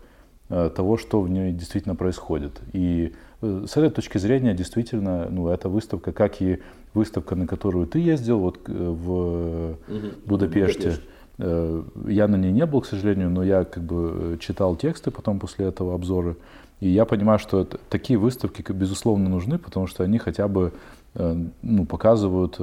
S1: э, того, что в ней действительно происходит. И э, с этой точки зрения действительно, ну, эта выставка, как и выставка, на которую ты ездил вот в угу, Будапеште, я на ней не был, к сожалению, но я как бы читал тексты потом после этого обзоры. И я понимаю, что это, такие выставки, безусловно, нужны, потому что они хотя бы э, ну, показывают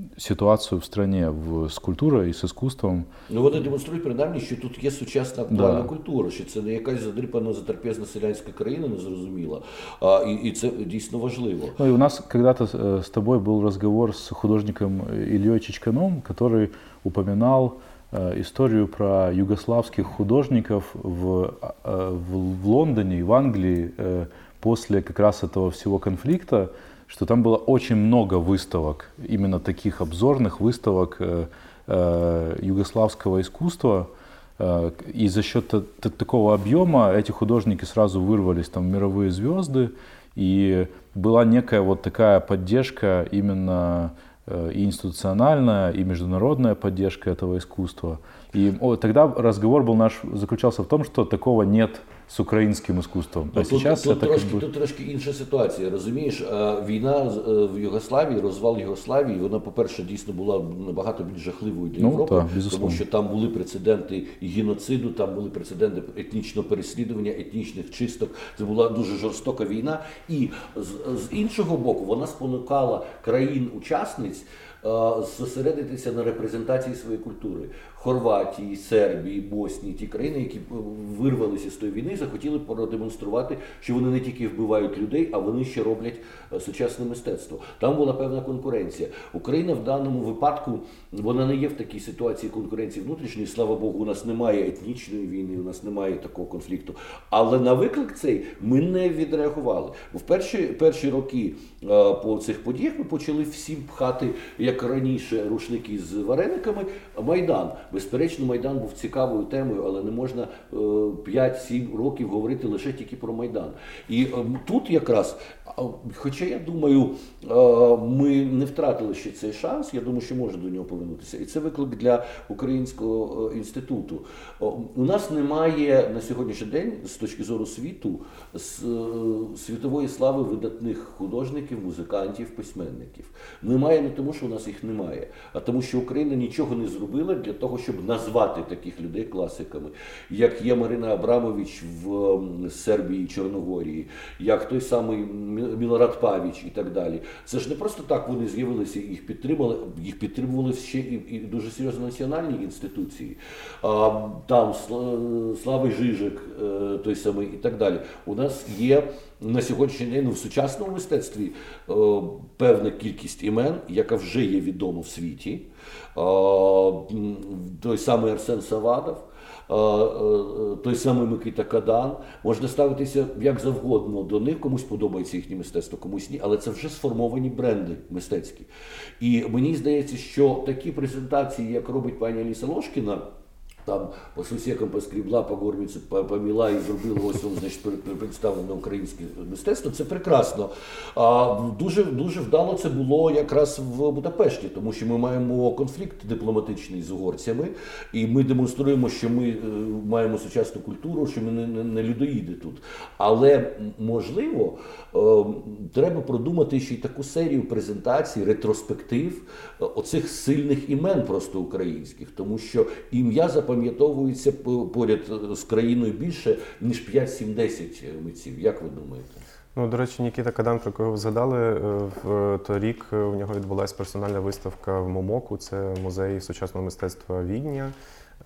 S1: э, ситуацію в стране в, з культурою і з іскусством.
S2: Ну вони демонструють принаймні, що тут є сучасна актуальна да. культура, що це не якась задрипана затерпезна селянська країна, незрозуміла. А, і, і це дійсно важливо.
S1: Ну и у нас когда-то с тобой был разговор с художником Ильей Чичканом, который упоминал Э, историю про югославских художников в, э, в, в Лондоне и в Англии э, после как раз этого всего конфликта, что там было очень много выставок, именно таких обзорных выставок югославского искусства, и за счет такого объема эти художники сразу вырвались там мировые звезды, и была некая вот такая поддержка именно Э, и институциональная, и международная поддержка этого искусства. И о, тогда разговор был наш заключался в том, что такого нет з українським іскусством. А
S2: тут, зараз тут, це трошки, так, тут трошки інша ситуація. Розумієш, війна е, в Югославії, розвал Югославії, вона, по-перше, дійсно була набагато більш жахливою для
S1: ну,
S2: Європи,
S1: та,
S2: тому що там були прецеденти геноциду, там були прецеденти етнічного переслідування, етнічних чисток. Це була дуже жорстока війна. І з, з іншого боку, вона спонукала країн-учасниць. Е, зосередитися на репрезентації своєї культури Хорватії, Сербії, Боснії, ті країни, які вирвалися з тої війни, захотіли продемонструвати, що вони не тільки вбивають людей, а вони ще роблять е, сучасне мистецтво. Там була певна конкуренція. Україна в даному випадку вона не є в такій ситуації конкуренції внутрішньої. Слава Богу, у нас немає етнічної війни, у нас немає такого конфлікту. Але на виклик цей ми не відреагували. Бо в перші перші роки е, по цих подіях ми почали всім пхати як раніше, рушники з варениками, Майдан. Безперечно, Майдан був цікавою темою, але не можна 5-7 е, років говорити лише тільки про Майдан. І ем, тут якраз Хоча я думаю, ми не втратили ще цей шанс. Я думаю, що можна до нього повернутися. І це виклик для Українського інституту. У нас немає на сьогоднішній день, з точки зору світу, е, світової слави видатних художників, музикантів, письменників. Немає не тому, що у нас їх немає, а тому, що Україна нічого не зробила для того, щоб назвати таких людей класиками, як є Марина Абрамович в Сербії Чорногорії, як той самий. Мілорад Павіч і так далі. Це ж не просто так вони з'явилися і їх підтримали, їх підтримували ще і, і дуже серйозно національні інституції. А, Там Славий Жижик, е, той самий і так далі. У нас є на сьогоднішній день ну, в сучасному мистецтві е, певна кількість імен, яка вже є відома в світі. Той самий Арсен Савадов той самий Микита Кадан. Можна ставитися як завгодно до них, комусь подобається їхнє мистецтво, комусь ні, але це вже сформовані бренди мистецькі. І мені здається, що такі презентації, як робить пані Аліса Лошкіна. Там по сусікам поскрібла, по горміці поміла і зробила ось он, значить, представлене українське мистецтво. Це прекрасно. А дуже дуже вдало це було якраз в Будапешті, тому що ми маємо конфлікт дипломатичний з угорцями, і ми демонструємо, що ми е, маємо сучасну культуру, що ми не, не, не людоїди тут. Але можливо, е, треба продумати ще й таку серію презентацій, ретроспектив е, оцих сильних імен просто українських, тому що ім'я запам'ятовується запам'ятовується поряд з країною більше, ніж 5-7-10 митців. Як ви думаєте?
S3: Ну, до речі, Нікіта Кадан, про кого ви згадали, е, в торік у нього відбулася персональна виставка в Момоку, це музей сучасного мистецтва Відня,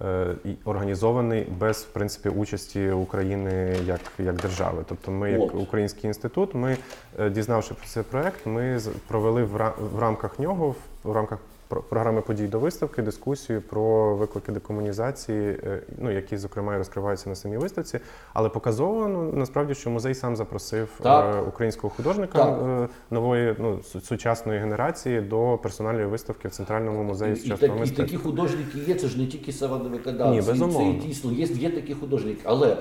S3: е, організований без в принципі участі України як як держави. Тобто, ми, як український інститут, ми е, дізнавши про цей проект, ми провели в рамках нього, в рамках програми подій до виставки, дискусію про виклики декомунізації, е, ну які зокрема і розкриваються на самій виставці. Але показово ну насправді, що музей сам запросив
S2: Так.
S3: е, українського художника
S2: Так.
S3: е, нової ну сучасної генерації до персональної виставки в центральному музеї сучасного
S2: такі, і
S3: мистецтва.
S2: такі художники є, це ж не тільки Виконавці.
S3: Ні, безумовно.
S2: Це дійсно є, є такі художники. Але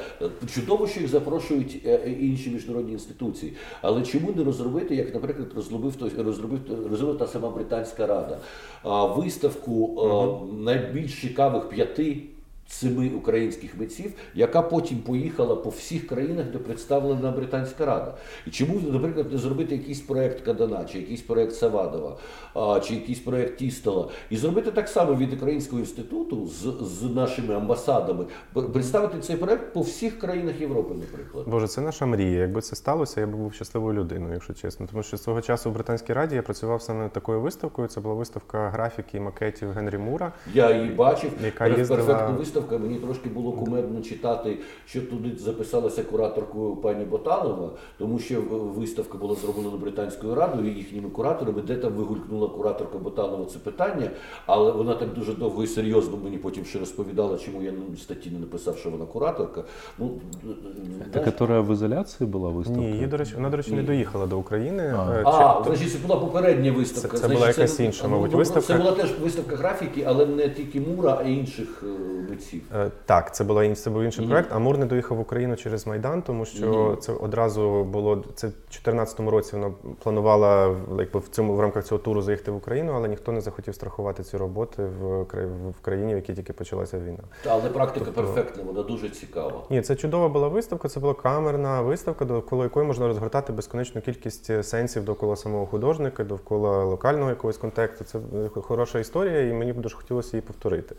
S2: чудово, що їх запрошують інші міжнародні інституції. Але чому не розробити, як, наприклад, розробив, той- розробив, розробила та сама Британська Рада, виставку найбільш цікавих п'яти. Семи українських митців, яка потім поїхала по всіх країнах, де представлена Британська Рада. І чому, наприклад, не зробити якийсь проект Кадана, чи якийсь проект Савадова, а, чи якийсь проект Тістола, і зробити так само від Українського інституту з, з нашими амбасадами, представити цей проект по всіх країнах Європи, наприклад.
S3: Боже, це наша мрія. Якби це сталося, я б був щасливою людиною, якщо чесно. Тому що свого часу в Британській раді я працював саме над такою виставкою. Це була виставка графіки і макетів Генрі Мура.
S2: Я її бачив.
S3: Яка їздила-
S2: виставка. Мені трошки було кумедно читати, що туди записалася кураторкою пані Боталова, тому що в- виставка була зроблена британською радою і їхніми кураторами, де там вигулькнула кураторка Боталова це питання, але вона так дуже довго і серйозно мені потім ще розповідала, чому я ну, статті не написав, що вона кураторка. Ну,
S1: Это
S2: знаєш,
S1: которая в изоляции была выставка?
S3: Ні, її, до речі, вона, до речі, не
S2: Ні.
S3: доїхала до України.
S1: А.
S3: Е,
S2: А,
S3: чи-
S2: значить, це була попередня виставка.
S3: Це- це
S2: Значить,
S3: була якась інша, мабуть,
S2: ну,
S3: виставка.
S2: Це була теж виставка графіки, але не тільки Мура, а й інших е, митців.
S3: Е, Так, це була це був інший
S2: Мгм.
S3: проект. Амур не доїхав в Україну через Майдан, тому що
S2: Мгм.
S3: це одразу було це в 2014 році. Вона планувала якби в цьому в рамках цього туру заїхати в Україну, але ніхто не захотів страхувати ці роботи в в країні, в якій тільки почалася війна.
S2: Та, Але практика
S3: Тобто-
S2: перфектна, вона дуже цікава.
S3: Ні, це чудова була виставка. Це була камерна виставка, довкола якої можна розгортати безконечну кількість е, сенсів довкола самого художника, довкола локального якогось контексту. Це е, хороша історія, і мені б дуже хотілося її повторити.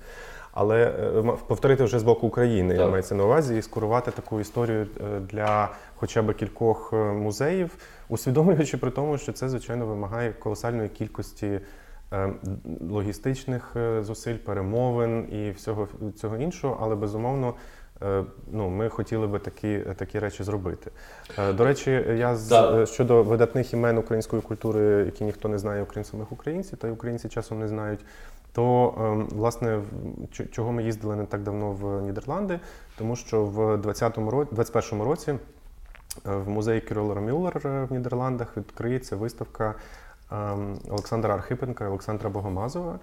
S3: Але повторити вже з боку України,
S2: Так.
S3: це на увазі, і скурувати таку історію е, для хоча б кількох е, музеїв, усвідомлюючи при тому, що це, звичайно, вимагає колосальної кількості е, логістичних зусиль, перемовин і всього цього іншого, але безумовно. Ну, ми хотіли би такі, такі речі зробити. До речі, я з, щодо видатних імен української культури, які ніхто не знає, окрім самих українців, та й українці часом не знають. То ем, власне чого ми їздили не так давно в Нідерланди, тому що в 20-му році, 21-му році е, в музеї Кюролера Мюллер е, в Нідерландах відкриється виставка ем, Олександра Архипенка і Олександра Богомазова.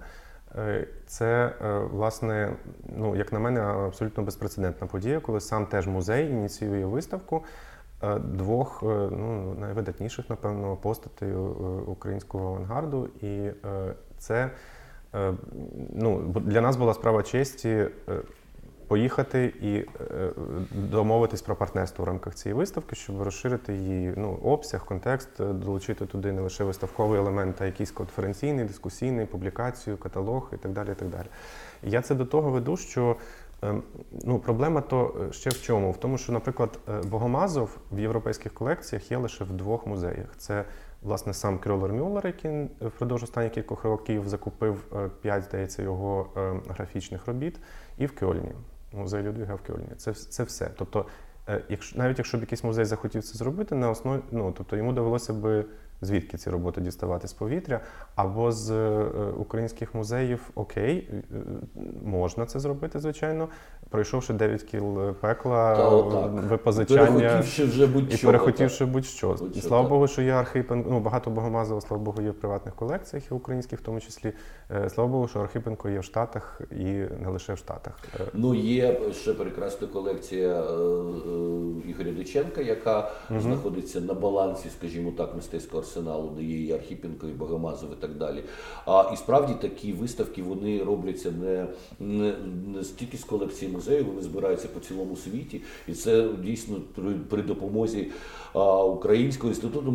S3: Е, Це, власне, ну, як на мене, абсолютно безпрецедентна подія, коли сам теж музей ініціює виставку двох ну, найвидатніших, напевно, постатей українського авангарду. І це ну, для нас була справа честі е, поїхати і е, домовитись про партнерство в рамках цієї виставки, щоб розширити її ну, обсяг, контекст, е, долучити туди не лише виставковий елемент, а якийсь конференційний, дискусійний, публікацію, каталог і так далі. І так далі. Я це до того веду, що ну, проблема то е, ще в чому? В тому, що, наприклад, е, Богомазов в європейських колекціях є лише в двох музеях. Це власне сам Крюлер Мюллер, який впродовж останніх кількох років закупив е, п'ять, здається, його е, графічних робіт, і в Кьольні, музей Людвіга в Кьольні. Це, це все. Тобто, е, якщо, навіть якщо б якийсь музей захотів це зробити, на основі, ну, тобто йому довелося би звідки ці роботи діставати з повітря, або з е, українських музеїв, окей, е, можна це зробити, звичайно, пройшовши 9 кіл е, пекла,
S2: Та
S3: випозичання.
S2: Вже
S3: І
S2: будь-що.
S3: перехотівши будь-що.
S2: Будь-що,
S3: слава
S2: так.
S3: Богу, що є Архипенко. Ну, багато Богомазова, слава Богу, є в приватних колекціях, і українських в тому числі. Слава Богу, що Архипенко є в Штатах і не лише в Штатах.
S2: Ну, є ще прекрасна колекція Ігоря Диченка, яка знаходиться на балансі, скажімо так, мистецького арсеналу, де є і Архіпенко, і Богомазов, і так далі. А і справді такі виставки вони робляться не, не, не стільки з колекції музею, вони збираються по цілому світі. І це дійсно при, при допомозі а, Українського інституту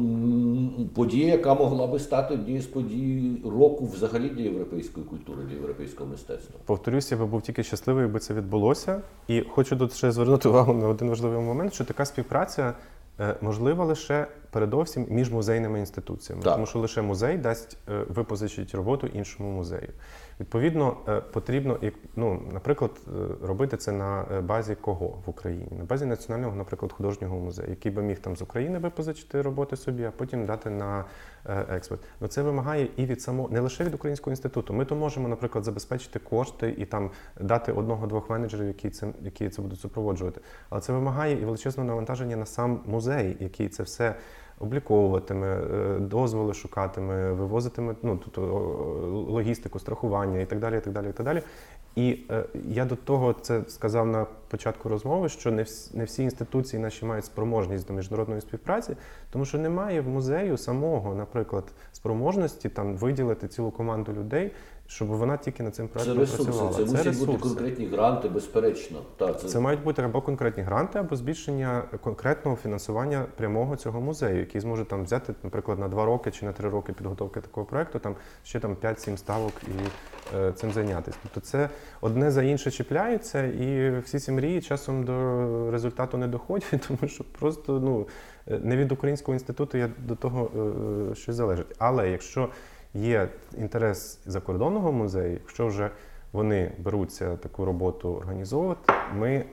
S2: подія, яка могла би стати однією з подій року взагалі для європейської культури, для європейського мистецтва.
S3: Повторюсь, я би був тільки щасливий, якби це відбулося. І хочу тут ще звернути увагу на один важливий момент, що така співпраця можлива лише передовсім між музейними інституціями,
S2: Так.
S3: тому що лише музей дасть е, випозичити роботу іншому музею. Відповідно, е, потрібно, як- ну, наприклад, е, робити це на е, базі кого в Україні? На базі національного, наприклад, художнього музею, який би міг там з України випозичити роботи собі, а потім дати на експорт. Ну це вимагає і від самого не лише від українського інституту. Ми то можемо, наприклад, забезпечити кошти і там дати одного-двох менеджерів, які це які це будуть супроводжувати. Але це вимагає і величезного навантаження на сам музей, який це все обліковуватиме, е, дозволи шукатиме, вивозитиме ну, тобто, логістику, страхування і так далі. І так далі, і так далі. І е, я до того це сказав на початку розмови, що не, вс- не всі інституції наші мають спроможність до міжнародної співпраці, тому що немає в музею самого, наприклад, спроможності там виділити цілу команду людей, щоб вона тільки над цим
S2: Це
S3: проектом
S2: ресурси,
S3: працювала.
S2: це мусять бути конкретні гранти, безперечно. Так, це,
S3: Це мають бути або конкретні гранти, або збільшення конкретного фінансування прямого цього музею, який зможе там взяти, наприклад, на два роки чи на три роки підготовки такого проекту, там ще там 5-7 ставок і е, цим зайнятися. Тобто це одне за інше чіпляється, і всі ці мрії часом до результату не доходять, тому що просто ну е, не від українського інституту я до того е, щось залежить. Але якщо є інтерес закордонного музею, якщо вже вони беруться таку роботу організовувати, ми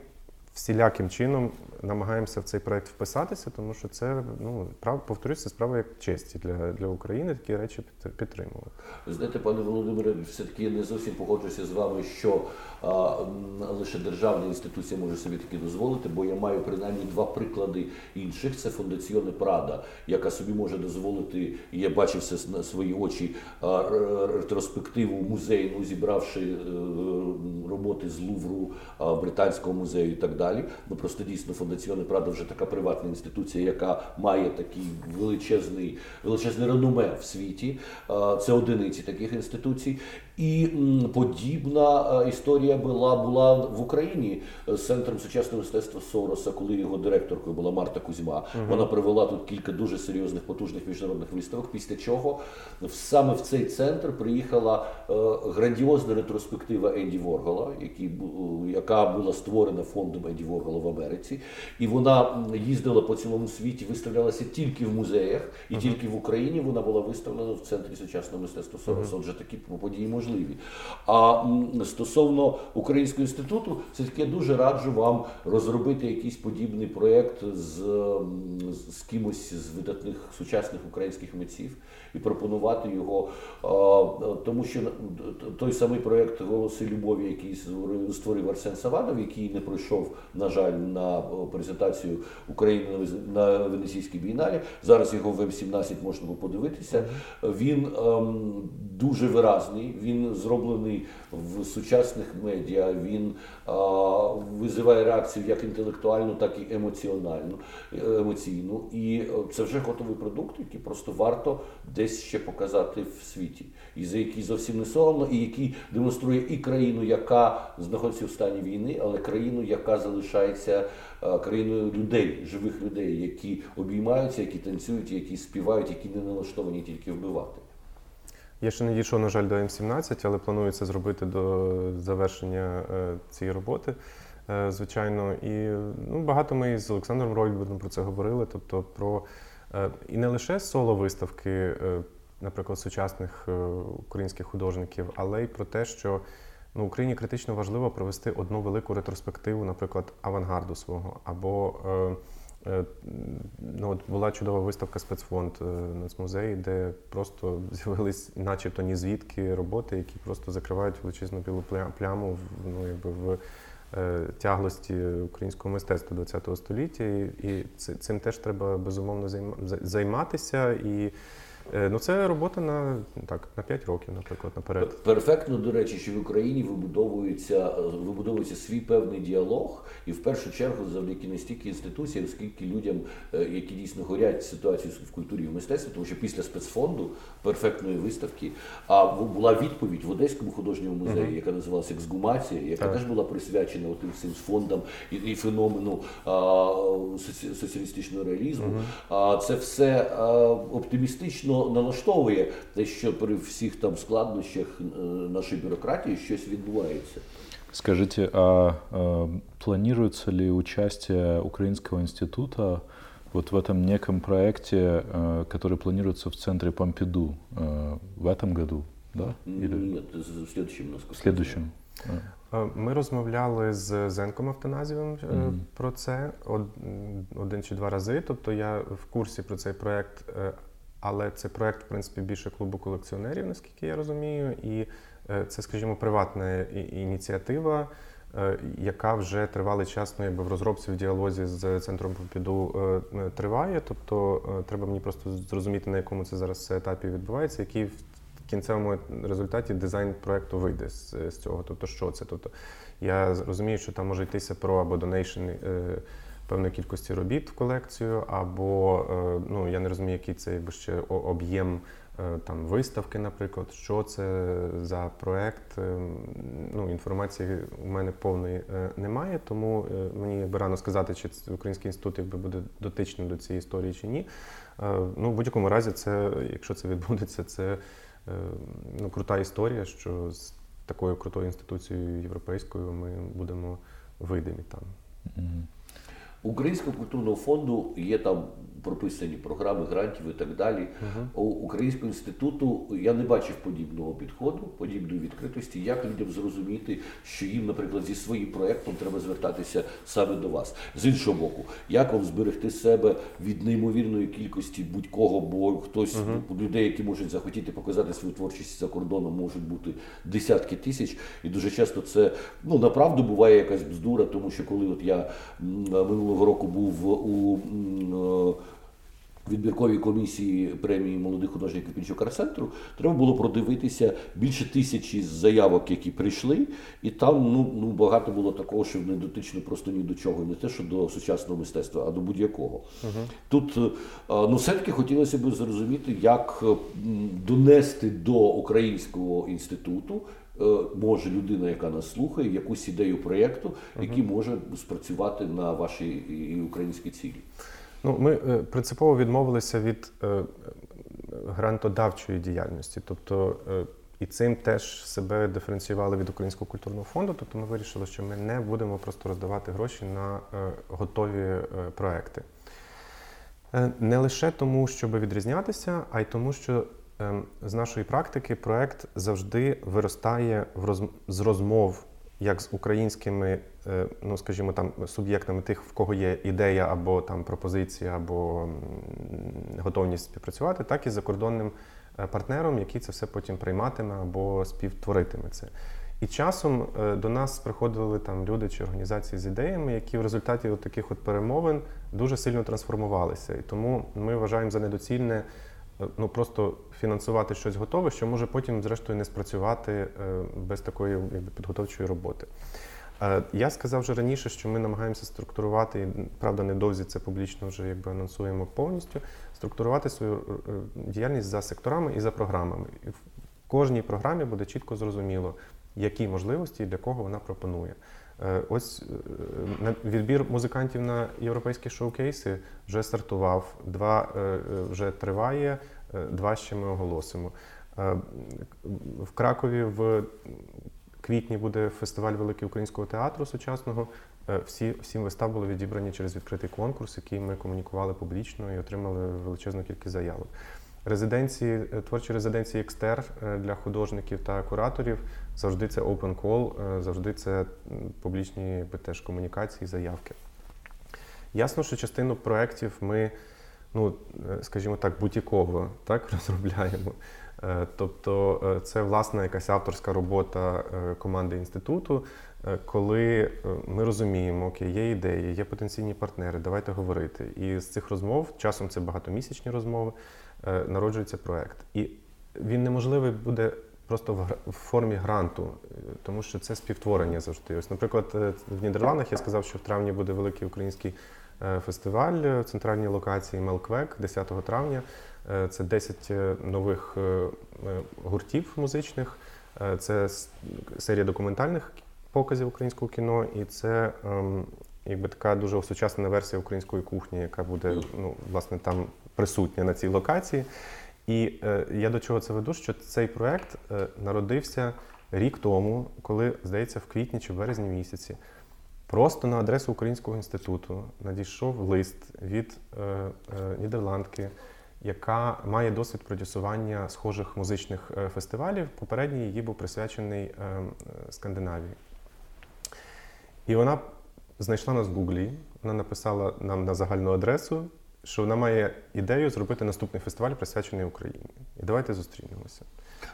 S3: всіляким чином намагаємося в цей проект вписатися, тому що це ну прав повторюсь, це справа як честі для, для України такі речі під- підтримувати.
S2: Ви знаєте, пане Володимире, все-таки я не зовсім погоджуюся з вами, що а, лише державна інституція може собі таке дозволити, бо я маю принаймні два приклади інших. Це фундаціоне Прада, яка собі може дозволити, я бачив це на свої очі, ретроспективу музейну, зібравши е, роботи з Лувру, Британського музею і так далі. Ну просто дійсно фундаціоне Прада вже така приватна інституція, яка має такий величезний, величезне реноме в світі. Це одиниці таких інституцій. І подібна е, історія була, була в Україні з центром сучасного мистецтва Сороса, коли його директоркою була Марта Кузьма. Вона привела тут кілька дуже серйозних потужних міжнародних виставок. Після чого саме в цей центр приїхала е, грандіозна ретроспектива Енді Воргола, бу- яка була створена фондом Енді Воргола в Америці. І вона їздила по цілому світі, виставлялася тільки в музеях, і тільки в Україні вона була виставлена в центрі сучасного мистецтва Сороса. Отже, такі події можливі. А стосовно Українського інституту, все таки дуже раджу вам розробити якийсь подібний проєкт з, з кимось з видатних сучасних українських митців і пропонувати його. Тому що той самий проєкт Голоси любові, який створив- Арсен Саванов, який не пройшов, на жаль, на презентацію України на Венеційській бієналі. Зараз його в М17 можна подивитися. Він ем, дуже виразний, він зроблений в сучасних медіа. Він визиває реакцію як інтелектуальну, так і емоціональну, е, емоційну. І е, це вже готовий продукт, який просто варто десь ще показати в світі, і за який зовсім не соромно, і який демонструє і країну, яка знаходиться в стані війни, але країну, яка залишається е, країною людей, живих людей, які обіймаються, які танцюють, які співають, які не налаштовані тільки вбивати.
S3: Я ще не дійшов, на жаль, до М17, але планую це зробити до завершення е, цієї роботи. Е, звичайно, і ну, багато ми з Олександром Ройдберном про це говорили. Тобто про і не лише соло-виставки, е, наприклад, сучасних е, українських художників, але й про те, що ну, Україні критично важливо провести одну велику ретроспективу, наприклад, авангарду свого або. Е, Е, Ну, от була чудова виставка спецфонд е, Нацмузеї, де просто з'явились, начебто ні звідки роботи, які просто закривають величезну білу пляму ну, якби в е, тяглості українського мистецтва ХХ століття. І, цим теж треба безумовно займатися. І е, ну, це робота на так на 5 років, наприклад, наперед.
S2: Перфектно, до речі, що в Україні вибудовується, вибудовується свій певний діалог, і в першу чергу завдяки не стільки інституції, оскільки людям, е, які дійсно горять ситуацією в культурі і в мистецтві, тому що після спецфонду перфектної виставки, а була відповідь в Одеському художньому музеї, яка називалася Ексгумація, яка
S3: Так.
S2: теж була присвячена тим всім фондам і, і феномену а, соці- соціалістичного реалізму. А це все а, оптимістично налаштовує те, що при всіх там складнощах е, нашої бюрократії щось відбувається.
S1: Скажите, а э, планируется ли участие Украинского института вот в этом неком проекте, э, который планируется в центре Помпиду э, в этом году, да? Или
S2: Нет, в следующем у нас.
S1: в следующем? А.
S3: Е, Ми розмовляли з Зенком Автоназівим е,
S1: Мгм.
S3: про це од- м, один чи два рази. Тобто я в курсі про цей проект, е, але це проект, в принципі, більше клубу колекціонерів, наскільки я розумію. І е, це, скажімо, приватна ініціатива, е, яка вже тривалий час ну, якби в розробці в діалозі з центром Попіду е, триває. Тобто треба мені просто зрозуміти, на якому це зараз етапі відбувається, який в кінцевому результаті дизайн проекту вийде з, з цього. Тобто, що це? Тобто, я розумію, що там може йтися про або donation певної кількості робіт в колекцію, або е, ну я не розумію, який це якби ще об'єм е, там виставки, наприклад, що це за проект. Е, Ну, інформації у мене повної немає, тому мені якби рано сказати, чи Український інститут якби буде дотичним до цієї історії чи ні. Ну, в будь-якому разі, це, якщо це відбудеться, це ну, крута історія, що з такою крутою інституцією європейською ми будемо видимі там.
S2: Українського культурного фонду є там прописані програми грантів і так далі. У Українського інституту я не бачив подібного підходу, подібної відкритості, як людям зрозуміти, що їм, наприклад, зі своїм проєктом треба звертатися саме до вас. З іншого боку, як вам зберегти себе від неймовірної кількості будь-кого, бо хтось ну, людей, які можуть захотіти показати свою творчість за кордоном, можуть бути десятки тисяч, і дуже часто це ну направду буває якась бздура, тому що коли от я минулого року був у е, відбірковій комісії премії молодих художників Пінчук арт-центру, треба було продивитися більше тисячі заявок, які прийшли, і там ну, ну багато було такого, що не дотично просто ні до чого, не те, що до сучасного мистецтва, а до будь-якого. Тут е, ну все-таки хотілося б зрозуміти, як е, донести до українського інституту. е, Може людина, яка нас слухає, якусь ідею проєкту, який може спрацювати на ваші і українські цілі.
S3: Ну, ми е, принципово відмовилися від е, грантодавчої діяльності. Тобто, е, і цим теж себе диференціювали від Українського культурного фонду. Тобто ми вирішили, що ми не будемо просто роздавати гроші на готові проекти. Не лише тому, щоб відрізнятися, а й тому, що ем, з нашої практики проект завжди виростає з розмов як з українськими, ну скажімо, там суб'єктами тих, в кого є ідея або там пропозиція, або готовність співпрацювати, так і закордонним е, партнером, який це все потім прийматиме або співтворитиме це. І часом е, до нас приходили там люди чи організації з ідеями, які в результаті от таких от перемовин дуже сильно трансформувалися. І тому ми вважаємо за недоцільне е, ну просто фінансувати щось готове, що може потім, зрештою, не спрацювати е, без такої якби, підготовчої роботи. Е, Я сказав вже раніше, що ми намагаємося структурувати, і правда, недовзі це публічно вже якби анонсуємо повністю, структурувати свою е, діяльність за секторами і за програмами. І в кожній програмі буде чітко зрозуміло, які можливості і для кого вона пропонує. Е, Ось відбір музикантів на європейські шоукейси вже стартував, два вже триває, два ще ми оголосимо. В Кракові в квітні буде фестиваль Великий українського театру сучасного. Е, Всі сім вистав були відібрані через відкритий конкурс, який ми комунікували публічно і отримали величезну кількість заявок. Резиденції, е, творчі резиденції екстер е, для художників та кураторів завжди це open call, завжди це публічні теж комунікації, заявки. Ясно, що частину проєктів ми, ну, скажімо так, бутіково так, розробляємо. Е, Тобто е, це власна якась авторська робота е, команди інституту, коли ми розуміємо, окей, є ідеї, є потенційні партнери, давайте говорити. І з цих розмов, часом це багатомісячні розмови, народжується проект. І він неможливий буде просто в формі гранту, тому що це співтворення завжди. Ось, наприклад, в Нідерландах я сказав, що в травні буде великий український фестиваль в центральній локації Мелквек 10 травня. Е, Це 10 е, нових е, гуртів музичних. Це серія документальних показів українського кіно, і це ем, якби така дуже осучаснена версія української кухні, яка буде ну, власне там присутня на цій локації. І я до чого це веду, що цей проект народився рік тому, коли, здається, в квітні чи в березні місяці. Просто на адресу Українського інституту надійшов лист від е, е, Нідерландки, яка має досвід продюсування схожих музичних е, фестивалів. Попередній її був присвячений е, е, Скандинавії. І вона знайшла нас в Гуглі, вона написала нам на загальну адресу, що вона має ідею зробити наступний фестиваль, присвячений Україні. І давайте зустрінемося.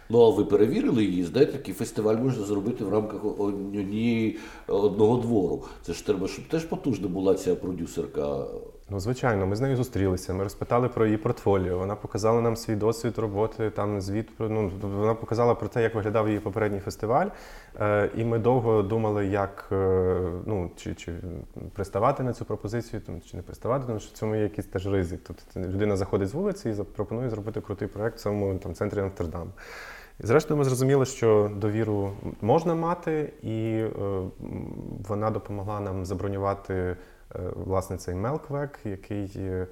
S2: Ну, а ви перевірили її, знаєте, такий фестиваль можна зробити в рамках однієї одного двору. Це ж треба, щоб теж потужна була ця продюсерка.
S3: Ну, звичайно, ми з нею зустрілися. Ми розпитали про її портфоліо. Вона показала нам свій досвід роботи, там звіт ну, вона показала про те, як виглядав її попередній фестиваль. Е, і ми довго думали, як е, ну, чи, чи приставати на цю пропозицію, там, чи не приставати, тому що в цьому є якийсь теж ризик. Тобто людина заходить з вулиці і запропонує зробити крутий проект в самому там, центрі Амстердаму. І зрештою ми зрозуміли, що довіру можна мати, і е, вона допомогла нам забронювати власне цей Мелквек, який е,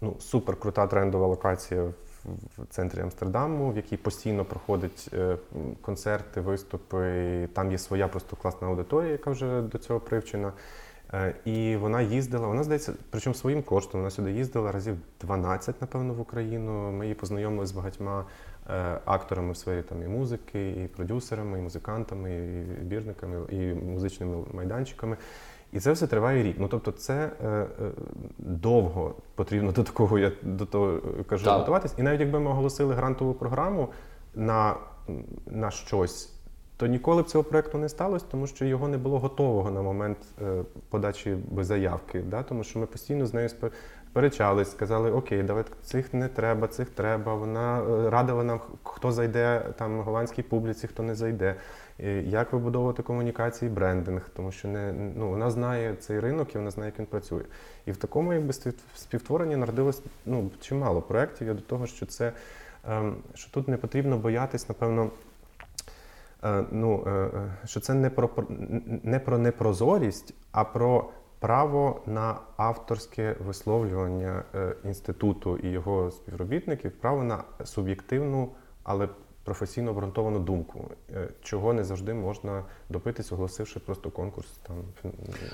S3: ну, супер крута трендова локація в, центрі Амстердаму, в якій постійно проходять е, концерти, виступи. Там є своя просто класна аудиторія, яка вже до цього привчена. Е, І вона їздила, вона здається, причому своїм коштом. Вона сюди їздила разів 12, напевно, в Україну. Ми її познайомили з багатьма е, акторами в сфері там і музики, і продюсерами, і музикантами, і бірниками, і музичними майданчиками. І це все триває рік. Ну тобто, це е, е, довго потрібно до такого, я до того е, кажу,
S2: Так.
S3: готуватись. І навіть якби ми оголосили грантову програму на, на щось, то ніколи б цього проекту не сталося, тому що його не було готового на момент е, подачі заявки. Да? Тому що ми постійно з нею сперечались, сказали, окей, давайте цих не треба, цих треба. Вона радила нам, хто зайде там голландській публіці, хто не зайде. Як вибудовувати комунікації, брендинг, тому що не ну вона знає цей ринок і вона знає, як він працює. І в такому якби спів- співтворенні народилось ну чимало проєктів. Я до того, що це ем, що тут не потрібно боятись, напевно. Е, ну, е, е, що це не про не про непрозорість, а про право на авторське висловлювання інституту і його співробітників, право на суб'єктивну, але професійно обґрунтовану думку, е, чого не завжди можна добитись, оголосивши просто конкурс там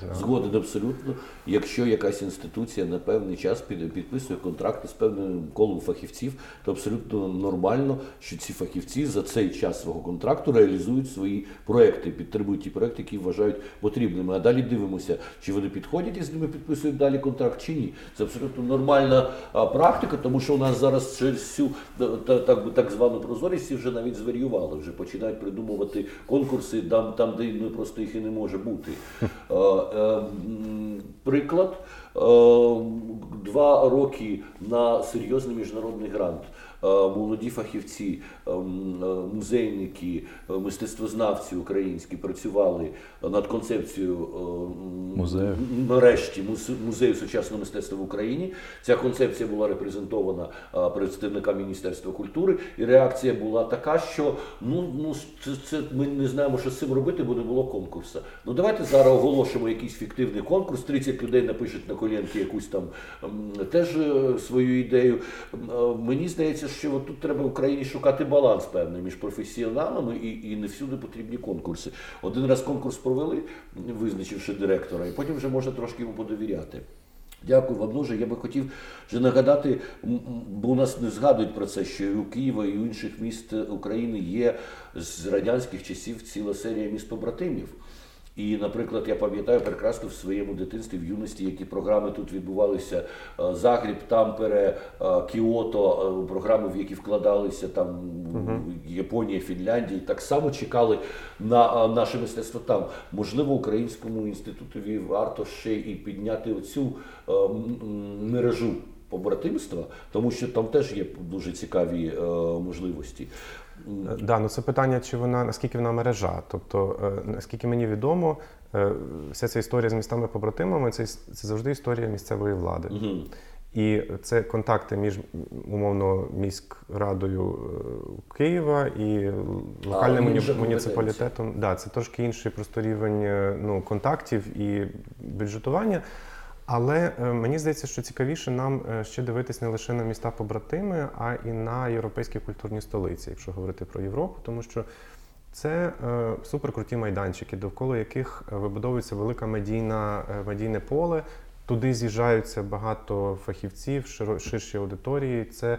S3: на
S2: Згоден абсолютно. Якщо якась інституція на певний час під- підписує контракти з певним колом фахівців, то абсолютно нормально, що ці фахівці за цей час свого контракту реалізують свої проекти, підтримують ті проекти, які вважають потрібними. А далі дивимося, чи вони підходять і з ними підписують далі контракт чи ні. Це абсолютно нормальна практика, тому що у нас зараз через та- так, так звану прозорість вже навіть зварювали, вже починають придумувати конкурси там, там де ну, просто їх і не може бути. Е, е, Приклад. Е, Два роки на серйозний міжнародний грант. Е, Молоді фахівці, е, е, музейники, мистецтвознавці українські працювали над концепцією
S1: Музею.
S2: нарешті музею сучасного мистецтва в Україні. Ця концепція була репрезентована а, представникам Міністерства культури, і реакція була така, що ну, ну це, ми не знаємо, що з цим робити, бо не було конкурсу. Ну давайте зараз оголошимо якийсь фіктивний конкурс. 30 людей напишуть на колінки якусь там теж свою ідею. Мені здається, що тут треба в Україні шукати баланс певний між професіоналами і, і не всюди потрібні конкурси. Один раз конкурс провели, визначивши директора, і потім вже можна трошки йому подовіряти. Дякую вам дуже. Я би хотів вже нагадати, бо у нас не згадують про це, що і у Києва, і у інших міст України є з радянських часів ціла серія міст побратимів. І, наприклад, я пам'ятаю прекрасно в своєму дитинстві, в юності, які програми тут відбувалися: е, Загріб, Тампере, е, Кіото, е, програми, в які вкладалися там Японія, Фінляндія, так само чекали на наше мистецтво там. Можливо, Українському інститутові варто ще і підняти оцю мережу побратимства, тому що там теж є дуже цікаві е, можливості.
S3: Е, Да, ну це питання, чи вона наскільки вона мережа. Тобто, е, наскільки мені відомо, е, вся ця історія з містами побратимами це, це завжди історія місцевої влади.
S2: Мгм.
S3: І це контакти між умовно міськрадою Києва і локальним муні- муніципалітетом. Да, це трошки інший просто рівень ну, контактів і бюджетування. Але е, мені здається, що цікавіше нам е, ще дивитись не лише на міста побратими, а і на європейські культурні столиці, якщо говорити про Європу, тому що Це е, суперкруті майданчики, довкола яких вибудовується велика медійна, медійне поле. Туди з'їжджаються багато фахівців, ширші аудиторії. Це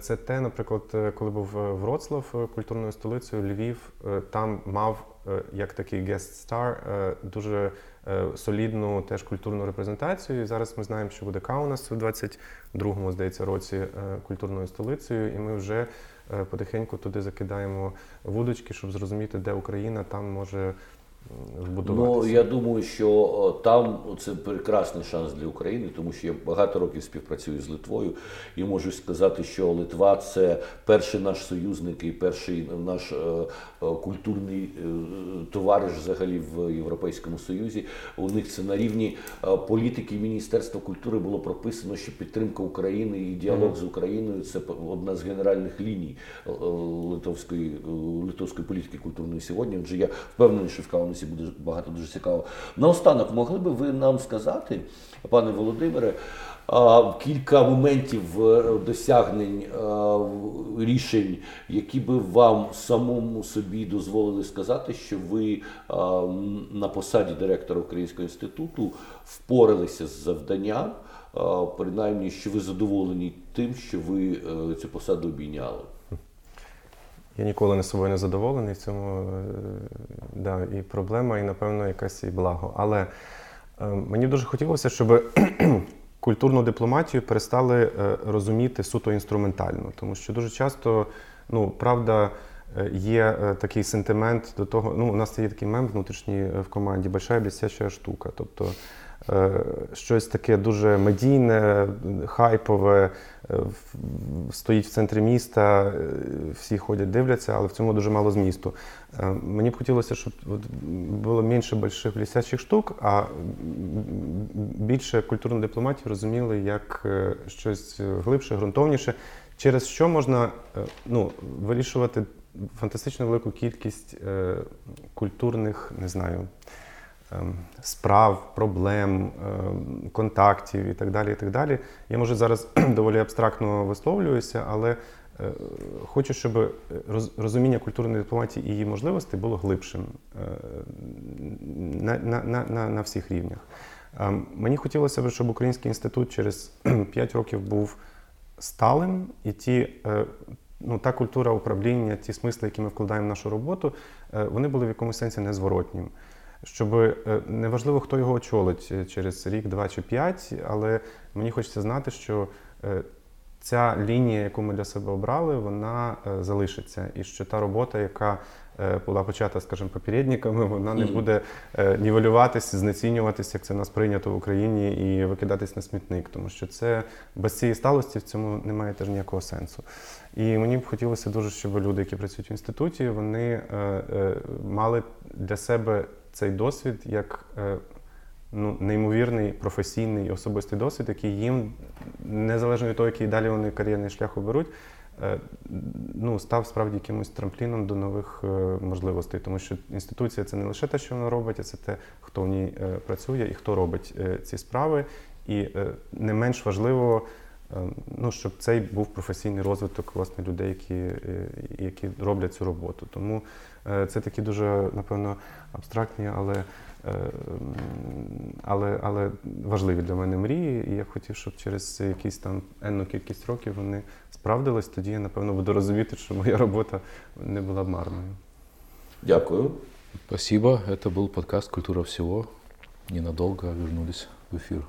S3: це те, наприклад, коли був Вроцлав культурною столицею, Львів там мав як такий guest star дуже солідну теж культурну репрезентацію. І зараз ми знаємо, що буде Каунас у 22-му, здається, році культурною столицею, і ми вже потихеньку туди закидаємо вудочки, щоб зрозуміти, де Україна там може
S2: Ну, я думаю, що там це прекрасний шанс для України, тому що я багато років співпрацюю з Литвою і можу сказати, що Литва це перший наш союзник і перший наш е, е, культурний е, товариш взагалі в Європейському Союзі. У них це на рівні політики Міністерства культури було прописано, що підтримка України і діалог з Україною це одна з генеральних ліній литовської литовської політики культурної сьогодні. Отже, я впевнений, що в Кауні буде багато дуже цікаво. Наостанок, могли би ви нам сказати, пане Володимире, кілька моментів е, досягнень рішень, які би вам самому собі дозволили сказати, що ви на посаді директора Українського інституту впоралися з завданням, принаймні, що ви задоволені тим, що ви е, цю посаду обійняли.
S3: Я ніколи не собою не задоволений в цьому е, да, і проблема, і, напевно, якась і благо. Але е, мені дуже хотілося, щоб культурну дипломатію перестали е, розуміти суто інструментально, тому що дуже часто, ну, правда, є такий сентимент до того, ну, у нас є такий мем внутрішній в команді Большая блістяща штука. Тобто щось таке дуже медійне, хайпове, е, стоїть в центрі міста, е, всі ходять, дивляться, але в цьому дуже мало змісту. Мені б хотілося, щоб було менше больших блістячих штук, а більше культурну дипломатію розуміли як щось глибше, ґрунтовніше, через що можна ну, вирішувати фантастично велику кількість культурних, не знаю. Ем, справ, проблем, ем, контактів і так далі. і так далі. Я може зараз доволі абстрактно висловлююся, але е, хочу, щоб розуміння культурної дипломатії і її можливостей було глибшим е, на, на, на, на всіх рівнях. Ем, мені хотілося б, щоб Український інститут через 5 років був сталим, і ті, е, ну, та культура управління, ті смисли, які ми вкладаємо в нашу роботу, вони були в якомусь сенсі незворотнім щоб е, неважливо, хто його очолить е, через рік, два чи п'ять, але мені хочеться знати, що е, ця лінія, яку ми для себе обрали, вона залишиться. І що та робота, яка була почата, скажімо, попередниками, вона не буде нівелюватись, знецінюватися, як це в нас прийнято в Україні, і викидатись на смітник, тому що це без цієї сталості в цьому немає теж ніякого сенсу. І мені б хотілося дуже, щоб люди, які працюють в інституті, вони мали для себе цей досвід як е, ну, неймовірний професійний особистий досвід, який їм, незалежно від того, який далі вони кар'єрний шлях оберуть, е, ну, став справді якимось трампліном до нових е, можливостей. Тому що інституція це не лише те, що вона робить, а це те, хто в ній працює і хто робить ці справи. І не менш важливо. Ну, щоб цей був професійний розвиток власне людей, які які роблять цю роботу. Тому це такі дуже, напевно, абстрактні, але але, але важливі для мене мрії. І я хотів, щоб через якісь там енну кількість років вони справдились, тоді я, напевно, буду розуміти, що моя робота не була б марною.
S2: Дякую.
S1: Спасибо. Это был подкаст «Культура всего». Ненадолго вернулись в эфир.